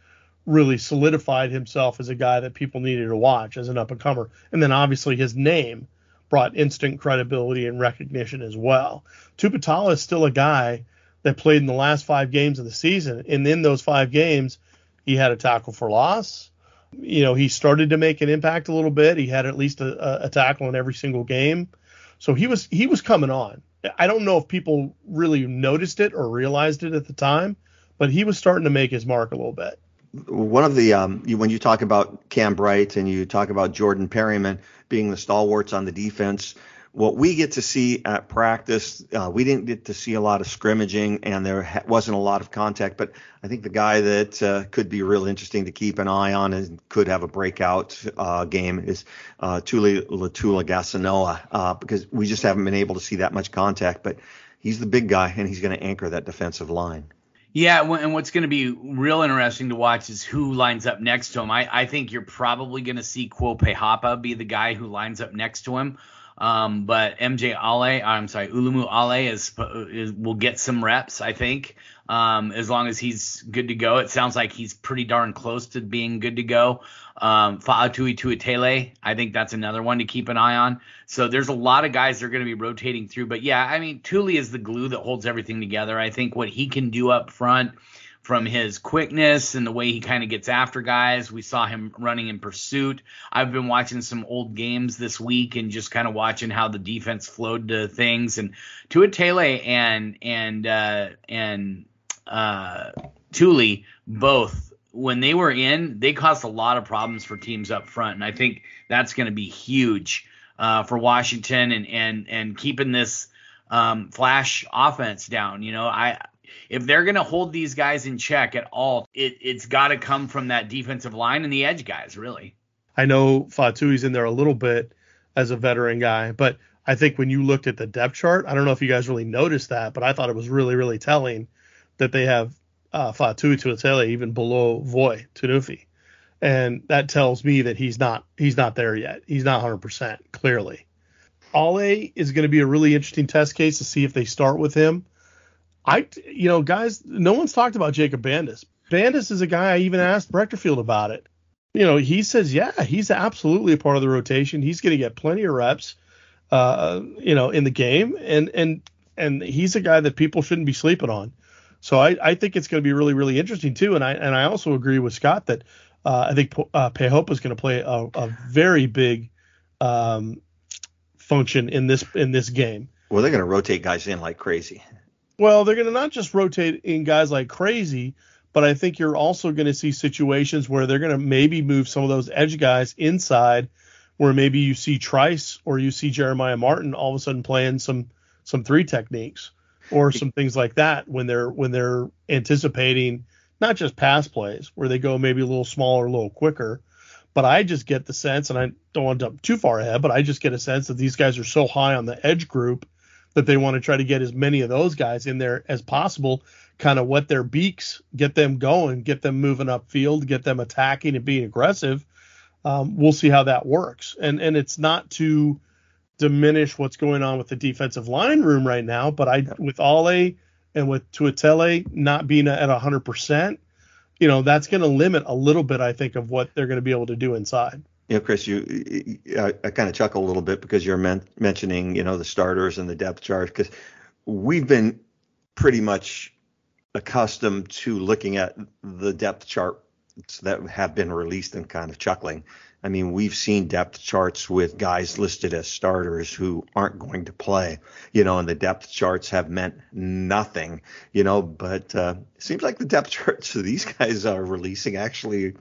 really solidified himself as a guy that people needed to watch as an up and comer. And then obviously his name brought instant credibility and recognition as well. Tuputala is still a guy that played in the last five games of the season, and in those five games, he had a tackle for loss. You know, he started to make an impact a little bit. He had at least a, a tackle in every single game, so he was he was coming on. I don't know if people really noticed it or realized it at the time, but he was starting to make his mark a little bit. One of the um, you, when you talk about Cam Bright and you talk about Jordan Perryman being the stalwarts on the defense, what we get to see at practice, uh, we didn't get to see a lot of scrimmaging and there ha- wasn't a lot of contact. But I think the guy that uh, could be real interesting to keep an eye on and could have a breakout uh, game is uh, Tuli Letuligasenoa uh, because we just haven't been able to see that much contact. But he's the big guy and he's going to anchor that defensive line. Yeah, and what's going to be real interesting to watch is who lines up next to him. I, I think you're probably going to see Kuao Peihopa be the guy who lines up next to him. Um, but MJ Ale, I'm sorry, Ulumoo Ale is, is will get some reps, I think, um, as long as he's good to go. It sounds like he's pretty darn close to being good to go. Um, Faatui Tuitele, I think that's another one to keep an eye on. So there's a lot of guys that are going to be rotating through. But yeah, I mean, Tuli is the glue that holds everything together. I think what he can do up front from his quickness and the way he kind of gets after guys. We saw him running in pursuit. I've been watching some old games this week and just kind of watching how the defense flowed to things. And Tuitele and and uh, and uh, Tuli both when they were in, they caused a lot of problems for teams up front, and I think that's going to be huge uh, for Washington and and and keeping this um, flash offense down. You know, I if they're going to hold these guys in check at all, it, it's got to come from that defensive line and the edge guys, really. I know Faatui's in there a little bit as a veteran guy, but I think when you looked at the depth chart, I don't know if you guys really noticed that, but I thought it was really, really telling that they have uh, Faatui Tuitele even below Voi Tunuufi. And that tells me that he's not he's not there yet. He's not 100% clearly. Ale is going to be a really interesting test case to see if they start with him. I, you know, guys, no one's talked about Jacob Bandes. Bandes is a guy I even asked Breckterfield about it. You know, he says, yeah, he's absolutely a part of the rotation. He's going to get plenty of reps, uh, you know, in the game, and and and he's a guy that people shouldn't be sleeping on. So I, I think it's going to be really really interesting too. And I and I also agree with Scott that uh, I think uh, Peihopa is going to play a, a very big um, function in this in this game. Well, they're going to rotate guys in like crazy. Well, they're going to not just rotate in guys like crazy, but I think you're also going to see situations where they're going to maybe move some of those edge guys inside, where maybe you see Trice or you see Jeremiah Martin all of a sudden playing some some three techniques or some things like that when they're when they're anticipating not just pass plays where they go maybe a little smaller, a little quicker, but I just get the sense, and I don't want to jump too far ahead, but I just get a sense that these guys are so high on the edge group that they want to try to get as many of those guys in there as possible, kind of wet their beaks, get them going, get them moving upfield, get them attacking and being aggressive. Um, we'll see how that works. And and it's not to diminish what's going on with the defensive line room right now, but I with Ale and with Tuitele not being at 100%, you know, that's going to limit a little bit, I think, of what they're going to be able to do inside. You know, Chris, you, I, I kind of chuckle a little bit because you're men- mentioning, you know, the starters and the depth chart because we've been pretty much accustomed to looking at the depth charts that have been released and kind of chuckling. I mean, we've seen depth charts with guys listed as starters who aren't going to play, you know, and the depth charts have meant nothing, you know, but uh, it seems like the depth charts these guys are releasing actually,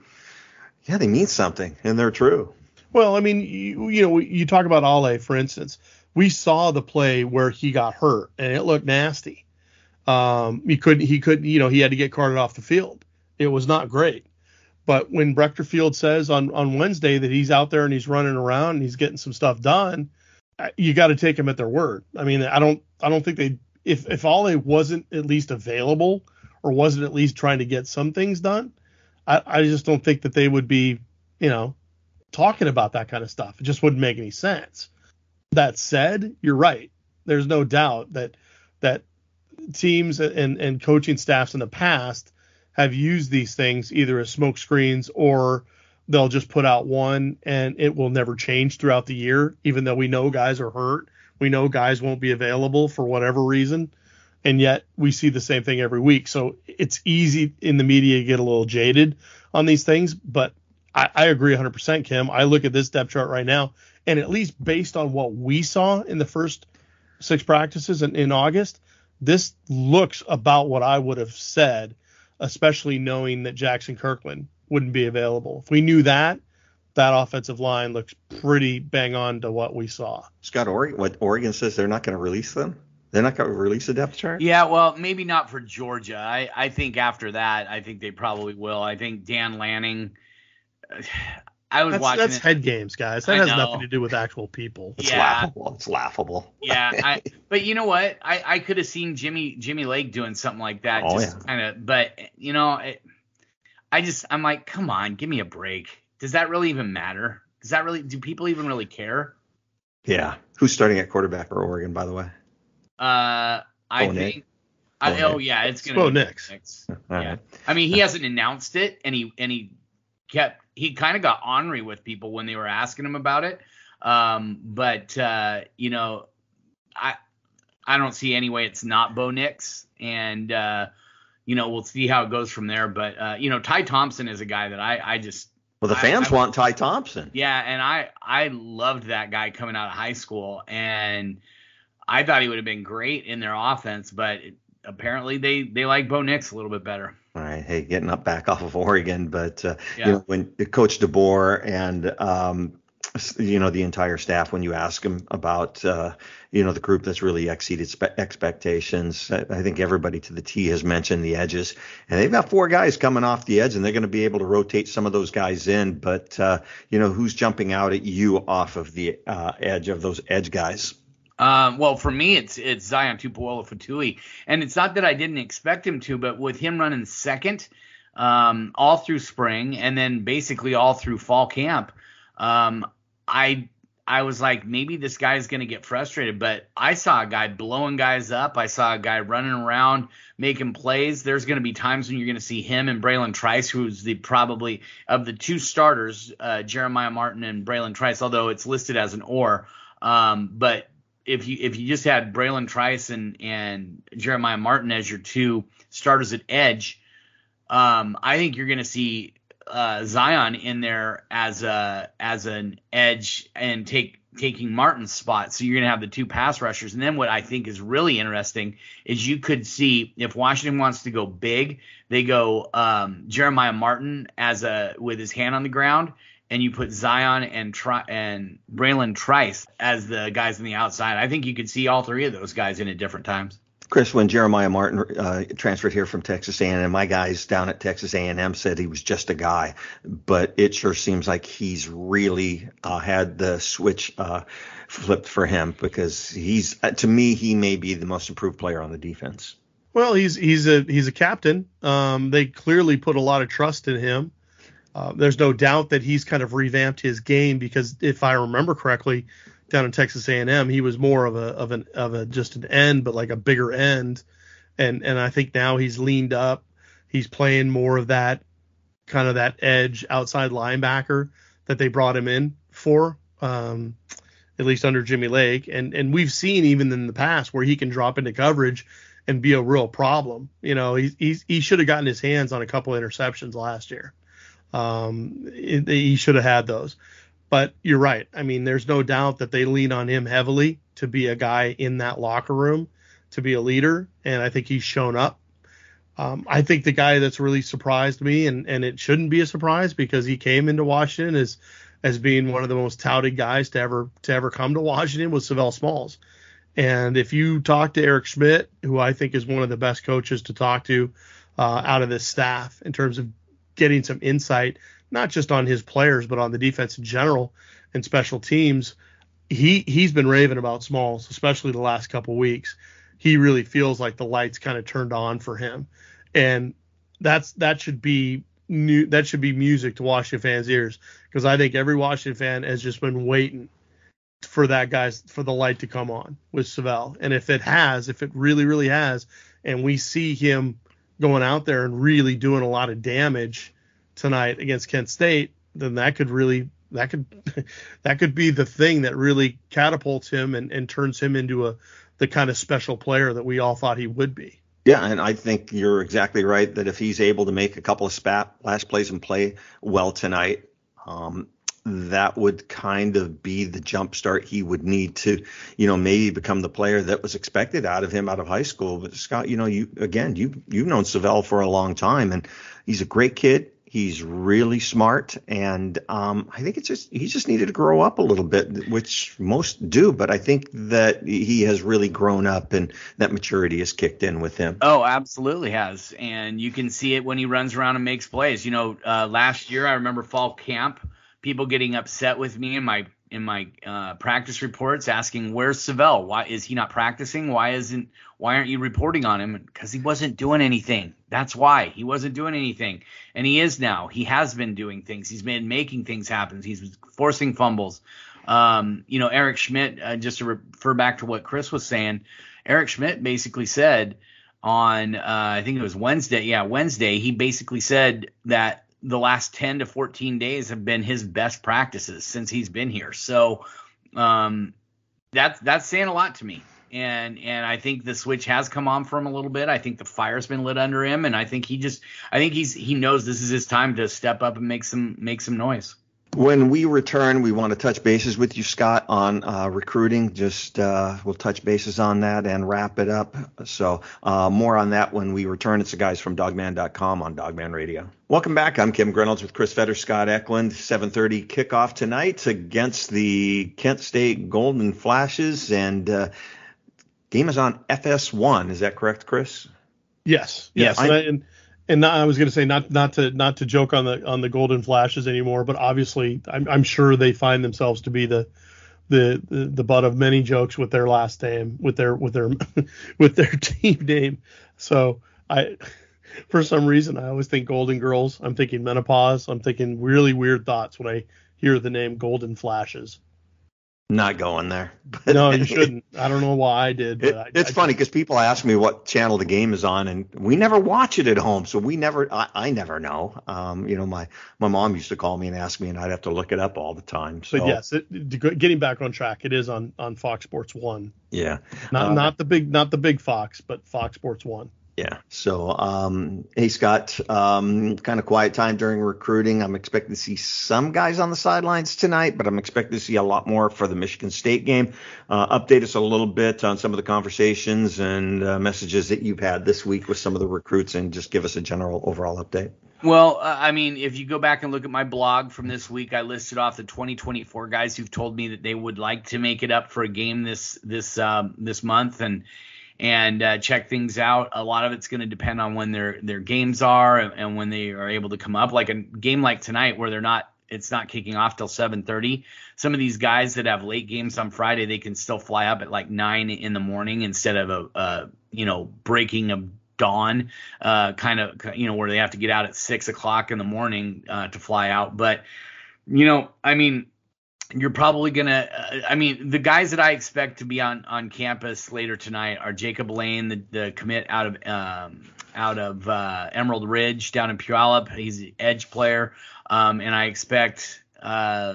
yeah, they mean something and they're true. Well, I mean, you, you know, you talk about Ale, for instance. We saw the play where he got hurt and it looked nasty. Um, he couldn't, he couldn't, you know, he had to get carted off the field. It was not great. But when Field says on, on Wednesday that he's out there and he's running around and he's getting some stuff done, uh, you got to take him at their word. I mean, I don't I don't think they if if Ale wasn't at least available or wasn't at least trying to get some things done, I, I just don't think that they would be, you know, talking about that kind of stuff. It just wouldn't make any sense. That said, you're right. There's no doubt that that teams and and coaching staffs in the past have used these things either as smoke screens or they'll just put out one and it will never change throughout the year, even though we know guys are hurt. We know guys won't be available for whatever reason. And yet we see the same thing every week. So it's easy in the media to get a little jaded on these things. But I, I agree 100%, Kim. I look at this depth chart right now, and at least based on what we saw in the first six practices in, in August, this looks about what I would have said especially knowing that Jaxson Kirkland wouldn't be available. If we knew that, that offensive line looks pretty bang on to what we saw. Scott, Oregon, what Oregon says they're not going to release them. They're not going to release a depth chart. Yeah, well, maybe not for Georgia. I, I think after that, I think they probably will. I think Dan Lanning. I was that's, watching. That's it. head games, guys. That I has know. nothing to do with actual people. It's Yeah. laughable. It's laughable. yeah, I, but you know what? I, I could have seen Jimmy Jimmy Lake doing something like that. Oh, just yeah. kind of, but you know, it, I just I'm like, come on, give me a break. Does that really even matter? Does that really? Do people even really care? Yeah. Who's starting at quarterback for Oregon, by the way? Uh, I Bo Nick? think. I, oh yeah, it's It's gonna Bo be Nix. Nix. All Yeah. right. I mean, he hasn't announced it, and he and he kept he kind of got ornery with people when they were asking him about it. Um, but uh, you know, I I don't see any way it's not Bo Nix, and uh, you know we'll see how it goes from there. But uh, you know, Ty Thompson is a guy that I I just Well, the I- fans I- want Ty Thompson. yeah, and I I loved that guy coming out of high school, and I thought he would have been great in their offense, but it, apparently they they like Bo Nix a little bit better. All right, hey, getting up back off of Oregon, but uh, Yeah. you know when Coach DeBoer and um, you know the entire staff, when you ask them about uh, you know the group that's really exceeded spe- expectations, I, I think everybody to the T has mentioned the edges, and they've got four guys coming off the edge, and they're going to be able to rotate some of those guys in. But uh, you know who's jumping out at you off of the uh, edge of those edge guys? Um, well, for me, it's it's Zion Tupuola Fetui, and it's not that I didn't expect him to, but with him running second um, all through spring and then basically all through fall camp, um, I I was like maybe this guy's gonna get frustrated, but I saw a guy blowing guys up. I saw a guy running around making plays. There's gonna be times when you're gonna see him and Bralen Trice, who's the probably of the two starters, uh, Jeremiah Martin and Bralen Trice, although it's listed as an or. Um, but if you if you just had Bralen Trice and and Jeremiah Martin as your two starters at edge, um, I think you're going to see uh, Zion in there as a as an edge and take taking Martin's spot. So you're going to have the two pass rushers. And then what I think is really interesting is you could see if Washington wants to go big, they go um, Jeremiah Martin as a with his hand on the ground, and you put Zion and Tri- and Bralen Trice as the guys on the outside. I think you could see all three of those guys in at different times. Chris, when Jeremiah Martin uh, transferred here from Texas A&M, my guys down at Texas A&M said he was just a guy, but it sure seems like he's really uh, had the switch uh, flipped for him because he's, uh, to me, he may be the most improved player on the defense. Well, he's he's a he's a captain. Um, they clearly put a lot of trust in him. Uh, there's no doubt that he's kind of revamped his game because if I remember correctly, down in Texas A&M, he was more of a of an of a just an end, but like a bigger end, and and I think now he's leaned up. He's playing more of that kind of that edge outside linebacker that they brought him in for, um, at least under Jimmy Lake, and and we've seen even in the past where he can drop into coverage and be a real problem. You know, he he, he should have gotten his hands on a couple interceptions last year. Um, it, he should have had those. But you're right. I mean, there's no doubt that they lean on him heavily to be a guy in that locker room, to be a leader, and I think he's shown up. Um, I think the guy that's really surprised me, and, and it shouldn't be a surprise because he came into Washington as as being one of the most touted guys to ever to ever come to Washington was Sav'ell Smalls. And if you talk to Eric Schmidt, who I think is one of the best coaches to talk to uh, out of this staff in terms of getting some insight not just on his players, but on the defense in general and special teams. He he's been raving about Smalls, especially the last couple weeks. He really feels like the lights kind of turned on for him, and that's that should be new. That should be music to Washington fans' ears because I think every Washington fan has just been waiting for that guy's for the light to come on with Sav'ell. And if it has, if it really really has, and we see him going out there and really doing a lot of damage tonight against Kent State, then that could really that could that could be the thing that really catapults him and, and turns him into a the kind of special player that we all thought he would be. Yeah, and I think you're exactly right that if he's able to make a couple of spat last plays and play well tonight, um, that would kind of be the jump start he would need to, you know, maybe become the player that was expected out of him out of high school. But Scott, you know, you again, you you've known Sav'ell for a long time, and he's a great kid. He's really smart, and um, I think it's just he just needed to grow up a little bit, which most do. But I think that he has really grown up, and that maturity has kicked in with him. Oh, absolutely has, and you can see it when he runs around and makes plays. You know, uh, last year I remember fall camp, people getting upset with me in my in my uh, practice reports asking where's Sav'ell? Why is he not practicing? Why isn't why aren't you reporting on him? Because he wasn't doing anything. That's why he wasn't doing anything, and he is now. He has been doing things. He's been making things happen. He's forcing fumbles. Um, you know, Eric Schmidt. Uh, just to refer back to what Chris was saying, Eric Schmidt basically said on uh, I think it was Wednesday. Yeah, Wednesday. He basically said that the last 10 to 14 days have been his best practices since he's been here. So um, that's that's saying a lot to me. And and I think the switch has come on for him a little bit. I think the fire's been lit under him, and I think he just I think he's he knows this is his time to step up and make some make some noise. When we return, we want to touch bases with you, Scott, on uh, recruiting. Just uh, we'll touch bases on that and wrap it up. So uh, more on that when we return. It's the guys from Dawgman.com on Dawgman Radio. Welcome back. I'm Kim Grinolds with Chris Fetter, Scott Eklund. 7:30 kickoff tonight against the Kent State Golden Flashes, and uh, game is on FS1. Is that correct, Chris? Yes. Yes. yes. And, and not, I was going to say not not to not to joke on the on the golden flashes anymore, but obviously I'm, I'm sure they find themselves to be the, the the the butt of many jokes with their last name, with their with their with their team name. So I, for some reason, I always think Golden Girls. I'm thinking menopause. I'm thinking really weird thoughts when I hear the name Golden Flashes not going there. No, you shouldn't. I don't know why I did. It, I, it's I, funny because people ask me what channel the game is on, and we never watch it at home, so we never. I, I never know. Um, you know, my my mom used to call me and ask me, and I'd have to look it up all the time. So but yes, it, getting back on track, it is on on Fox Sports One. Yeah, not uh, not the big not the big Fox, but Fox Sports One. Yeah. So, um, hey, Scott, um, kind of quiet time during recruiting. I'm expecting to see some guys on the sidelines tonight, but I'm expecting to see a lot more for the Michigan State game. Uh, update us a little bit on some of the conversations and uh, messages that you've had this week with some of the recruits and just give us a general overall update. Well, uh, I mean, if you go back and look at my blog from this week, I listed off the 2024 guys who've told me that they would like to make it up for a game this this um, this month, and and uh, check things out. A lot of it's going to depend on when their their games are and, and when they are able to come up. Like a game like tonight where they're not it's not kicking off till 7:30. Some of these guys that have late games on Friday, they can still fly up at like nine in the morning instead of a, a you know breaking of dawn, uh, kind of you know where they have to get out at six o'clock in the morning uh, to fly out. But you know, I mean, you're probably gonna. Uh, I mean, the guys that I expect to be on on campus later tonight are Jacob Lane, the, the commit out of um, out of uh, Emerald Ridge down in Puyallup. He's an edge player, um, and I expect uh,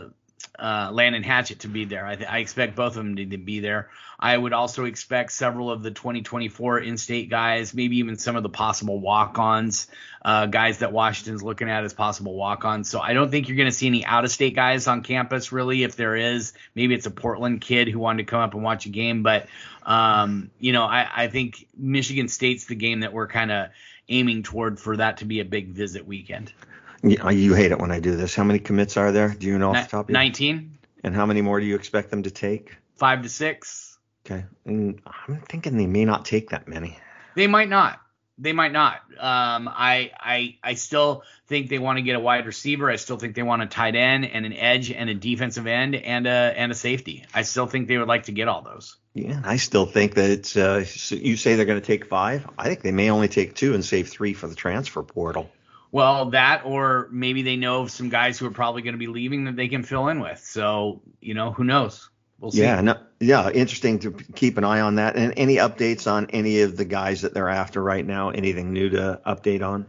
uh, Landon Hatchett to be there. I, th- I, expect both of them to, to, be there. I would also expect several of the 2024 in-state guys, maybe even some of the possible walk-ons, uh, guys that Washington's looking at as possible walk-ons. So I don't think you're going to see any out-of-state guys on campus, really. If there is, maybe it's a Portland kid who wanted to come up and watch a game. But um, you know, I, I think Michigan State's the game that we're kind of aiming toward for that to be a big visit weekend. You hate it when I do this. How many commits are there? Do you know off the top of your 19. And how many more do you expect them to take? Five to six. Okay. And I'm thinking they may not take that many. They might not. They might not. Um, I I I still think they want to get a wide receiver. I still think they want a tight end and an edge and a defensive end and a and a safety. I still think they would like to get all those. Yeah, I still think that uh, you say they're going to take five. I think they may only take two and save three for the transfer portal. Well, that or maybe they know of some guys who are probably going to be leaving that they can fill in with. So, you know, who knows? We'll see. Yeah, no, yeah, interesting to keep an eye on that. And any updates on any of the guys that they're after right now? Anything new to update on?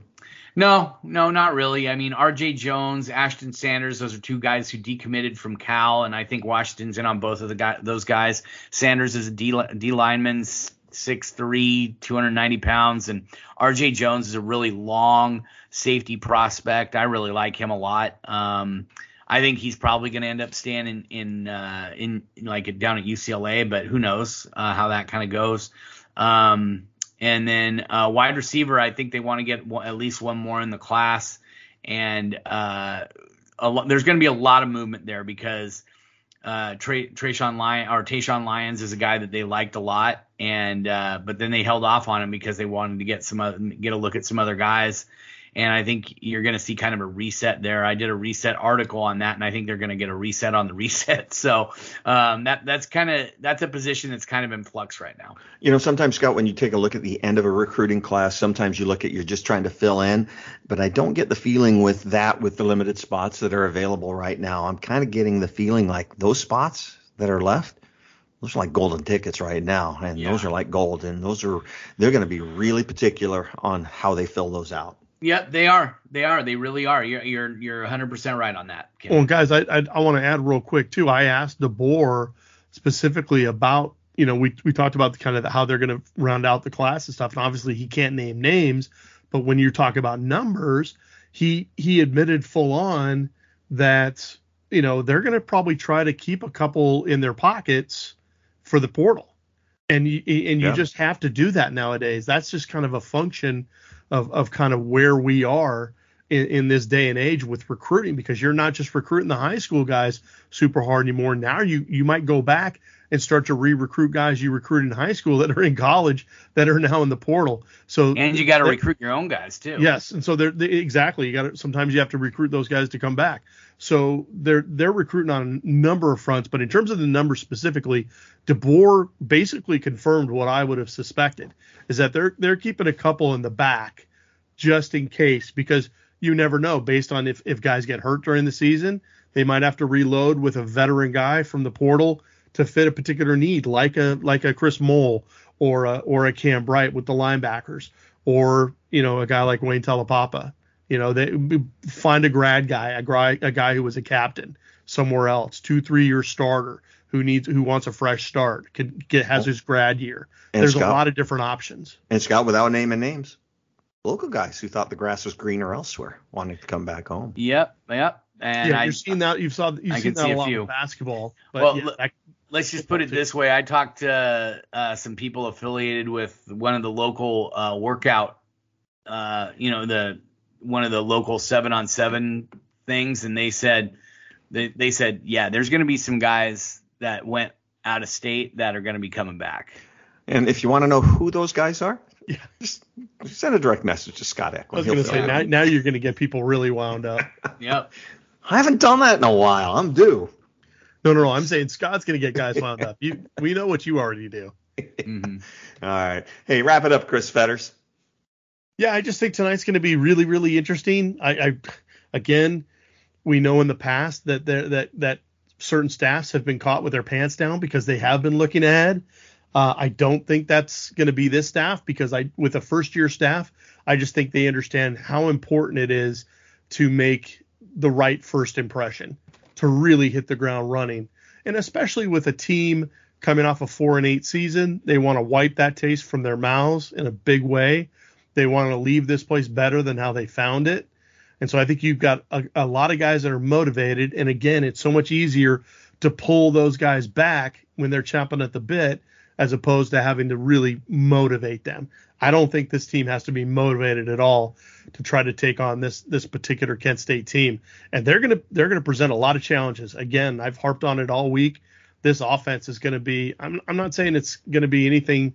No, no, not really. I mean, R.J. Jones, Ashton Sanders, those are two guys who decommitted from Cal, and I think Washington's in on both of the guy, those guys. Sanders is a D, D lineman, 6'3", 290 pounds, and R.J. Jones is a really long safety prospect. I really like him a lot. Um, I think he's probably going to end up staying in in, uh, in like down at UCLA, but who knows uh, how that kind of goes. Um, and then uh, wide receiver, I think they want to get at least one more in the class, and uh, lo- there's going to be a lot of movement there because uh, Trey, Trayshawn Lyon or Tayshawn Lyons is a guy that they liked a lot, and uh, but then they held off on him because they wanted to get some other, get a look at some other guys and I think you're going to see kind of a reset there. I did a reset article on that, and I think they're going to get a reset on the reset. So um, that that's kind of that's a position that's kind of in flux right now. You know, sometimes Scott, when you take a look at the end of a recruiting class, sometimes you look at you're just trying to fill in, but I don't get the feeling with that with the limited spots that are available right now. I'm kind of getting the feeling like those spots that are left those are like golden tickets right now and yeah. those are like gold and those are they're going to be really particular on how they fill those out Yep, they are. They are. They really are. You're you're you're 100% right on that. Well, guys, I I, I want to add real quick too. I asked DeBoer specifically about you know we we talked about the kind of the, how they're going to round out the class and stuff, and obviously he can't name names, but when you talk about numbers, he he admitted full on that you know they're going to probably try to keep a couple in their pockets for the portal, and you and you yeah. just have to do that nowadays. That's just kind of a function of of kind of where we are in, in, this day and age with recruiting because you're not just recruiting the high school guys super hard anymore. Now you you might go back and start to re-recruit guys you recruited in high school that are in college that are now in the portal. So and you got to recruit your own guys too. Yes, and so they're they, exactly you got to sometimes you have to recruit those guys to come back. So they're they're recruiting on a number of fronts, but in terms of the numbers specifically, DeBoer basically confirmed what I would have suspected is that they're they're keeping a couple in the back just in case because you never know based on if if guys get hurt during the season, they might have to reload with a veteran guy from the portal to fit a particular need, like a like a Chris Mole or a, or a Cam Bright with the linebackers, or you know a guy like Wayne Taulapapa. You know, they find a grad guy, a guy, a guy who was a captain somewhere else, two, three year starter who needs who wants a fresh start, can get has his grad year. And There's Scott, a lot of different options. And Scott, without naming names, local guys who thought the grass was greener elsewhere wanting to come back home. Yep, yep. And yeah, I, you've seen that. You've saw you've I seen that see a, a lot few. basketball. well, yeah, that, let's just put it this way. I talked to uh, some people affiliated with one of the local uh, workout, uh, you know, the one of the local seven on seven things, and they said they, they said yeah, there's going to be some guys that went out of state that are going to be coming back. And if you want to know who those guys are, Yeah. just send a direct message to Scott Eklund. I was going to say now, now you're going to get people really wound up. Yep. I haven't done that in a while. I'm due. No, no, no. I'm saying Scott's going to get guys wound up. You, we know what you already do. hmm All right. Hey, wrap it up, Chris Fetters. Yeah, I just think tonight's going to be really, really interesting. I, I, again, we know in the past that there that that certain staffs have been caught with their pants down because they have been looking ahead. Uh, I don't think that's going to be this staff because I, with a first year staff, I just think they understand how important it is to make the right first impression, to really hit the ground running, and especially with a team coming off a four and eight season, they want to wipe that taste from their mouths in a big way. They want to leave this place better than how they found it. And so I think you've got a, a lot of guys that are motivated. And again, it's so much easier to pull those guys back when they're chomping at the bit as opposed to having to really motivate them. I don't think this team has to be motivated at all to try to take on this this particular Kent State team. And they're gonna they're gonna present a lot of challenges. Again, I've harped on it all week. This offense is gonna be I'm I'm not saying it's gonna be anything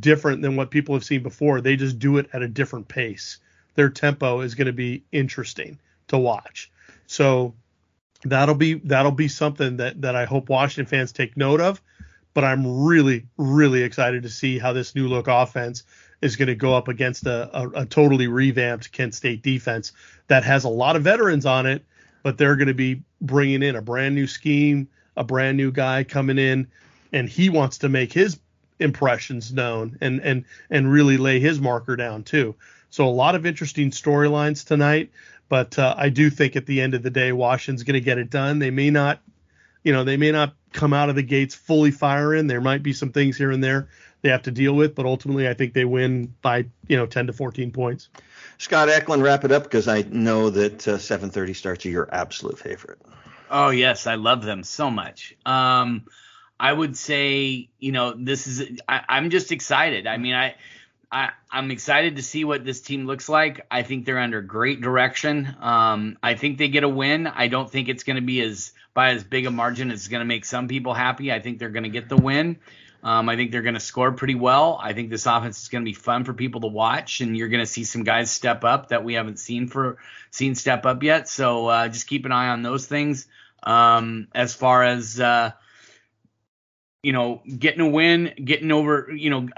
different than what people have seen before. They just do it at a different pace. Their tempo is going to be interesting to watch. So that'll be that'll be something that that I hope Washington fans take note of. But I'm really really excited to see how this new look offense is going to go up against a, a, a totally revamped Kent State defense that has a lot of veterans on it, but they're going to be bringing in a brand new scheme, a brand new guy coming in, and he wants to make his impressions known and and and really lay his marker down too. So a lot of interesting storylines tonight, but uh, I do think at the end of the day, Washington's going to get it done. They may not, you know, they may not come out of the gates fully firing. There might be some things here and there they have to deal with, but ultimately, I think they win by you know 10 to 14 points. Scott Eklund, wrap it up because I know that uh, 7:30 starts are your absolute favorite. Oh yes, I love them so much. Um, I would say, you know, this is. I, I'm just excited. I mean, I, I, I'm excited to see what this team looks like. I think they're under great direction. Um, I think they get a win. I don't think it's going to be as by as big a margin as going to make some people happy. I think they're going to get the win. Um, I think they're going to score pretty well. I think this offense is going to be fun for people to watch, and you're going to see some guys step up that we haven't seen for seen step up yet. So uh, just keep an eye on those things. Um, as far as uh, you know, getting a win, getting over, you know,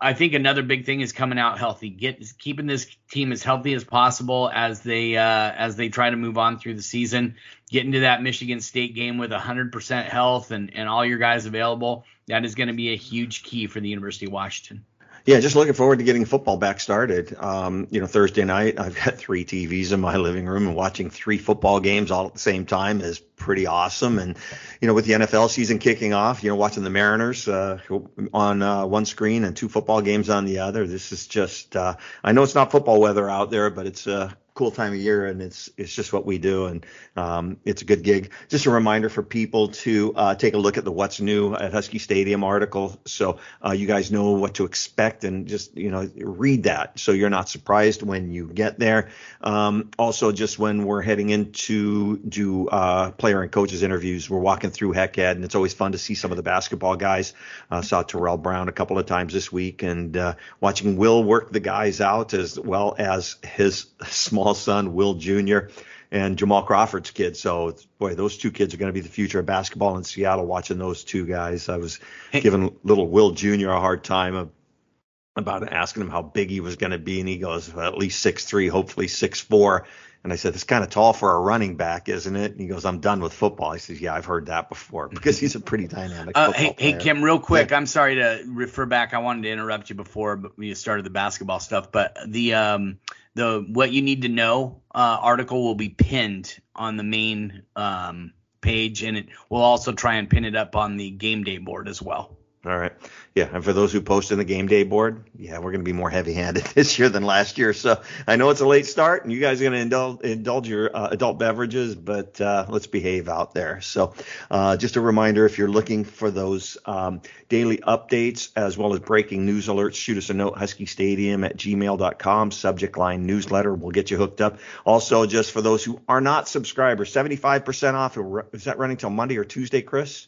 I think another big thing is coming out healthy, get keeping this team as healthy as possible as they uh, as they try to move on through the season. Getting to that Michigan State game with 100% health and and all your guys available, that is going to be a huge key for the University of Washington. Yeah, just looking forward to getting football back started. Um, you know, Thursday night, I've got three TVs in my living room and watching three football games all at the same time is pretty awesome. And, you know, with the NFL season kicking off, you know, watching the Mariners uh, on uh, one screen and two football games on the other, this is just, uh, I know it's not football weather out there, but it's a cool time of year and it's it's just what we do and um, it's a good gig. Just a reminder for people to uh, take a look at the What's New at Husky Stadium article so uh, you guys know what to expect and just you know read that so you're not surprised when you get there. Um, also, just when we're heading into do uh, player and coaches interviews, we're walking through Hec Ed and it's always fun to see some of the basketball guys. Saw Terrell Brown a couple of times this week and uh, watching Will work the guys out as well as his small son Will Jr. and Jamal Crawford's kid. So boy, those two kids are going to be the future of basketball in Seattle. Watching those two guys, I was giving little Will Jr. a hard time about asking him how big he was going to be, and he goes well, at least six three, hopefully six four. And I said, "It's kind of tall for a running back, isn't it?" And he goes, "I'm done with football." I says, "Yeah, I've heard that before because he's a pretty dynamic." Uh, hey, hey. Kim, real quick, I'm sorry to refer back. I wanted to interrupt you before you started the basketball stuff, but the um the what you need to know uh, article will be pinned on the main um page, and it will also try and pin it up on the game day board as well. All right. Yeah. And for those who post in the game day board, yeah, we're going to be more heavy handed this year than last year. So I know it's a late start and you guys are going to indulge, indulge your uh, adult beverages, but uh, let's behave out there. So uh, just a reminder if you're looking for those um, daily updates as well as breaking news alerts, shoot us a note, Husky Stadium at gmail.com, subject line newsletter. We'll get you hooked up. Also, just for those who are not subscribers, 75% off. Is that running till Monday or Tuesday, Chris?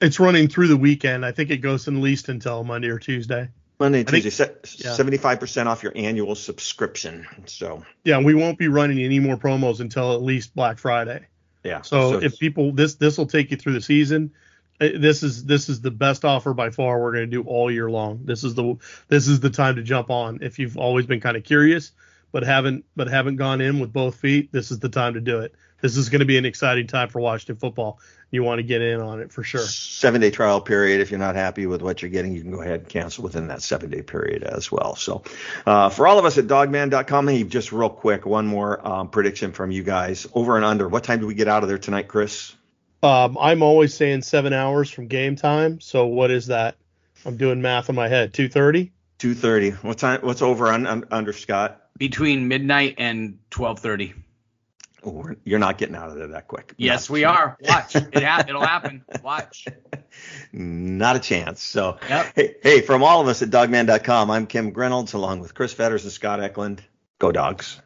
It's running through the weekend. I think it goes at least until Monday or Tuesday. Monday and I think- Tuesday, yeah. seventy-five percent off your annual subscription. So Yeah, we won't be running any more promos until at least Black Friday. yeah. So, if people this this will take you through the season. Uh, This is this is the best offer by far we're going to do all year long. This is the this is the time to jump on. If you've always been kind of curious but haven't but haven't gone in with both feet, this is the time to do it. This is going to be an exciting time for Washington football. You want to get in on it for sure. seven day trial period. If you're not happy with what you're getting, you can go ahead and cancel within that seven day period as well. So, uh, for all of us at dawgman.com, hey, just real quick, one more um, prediction from you guys over and under. What time do we get out of there tonight, Chris? Um, I'm always saying seven hours from game time. So what is that? I'm doing math in my head. Two thirty. 2:30. What time? What's over on, on under Scott? Between midnight and 12:30. Oh, you're not getting out of there that quick. Yes, Not- we are. Watch. It ha- it'll happen. Watch. Not a chance. So, Yep. hey, hey, from all of us at dawgman.com, I'm Kim Grinolds along with Chris Fetters and Scott Eklund. Go dogs.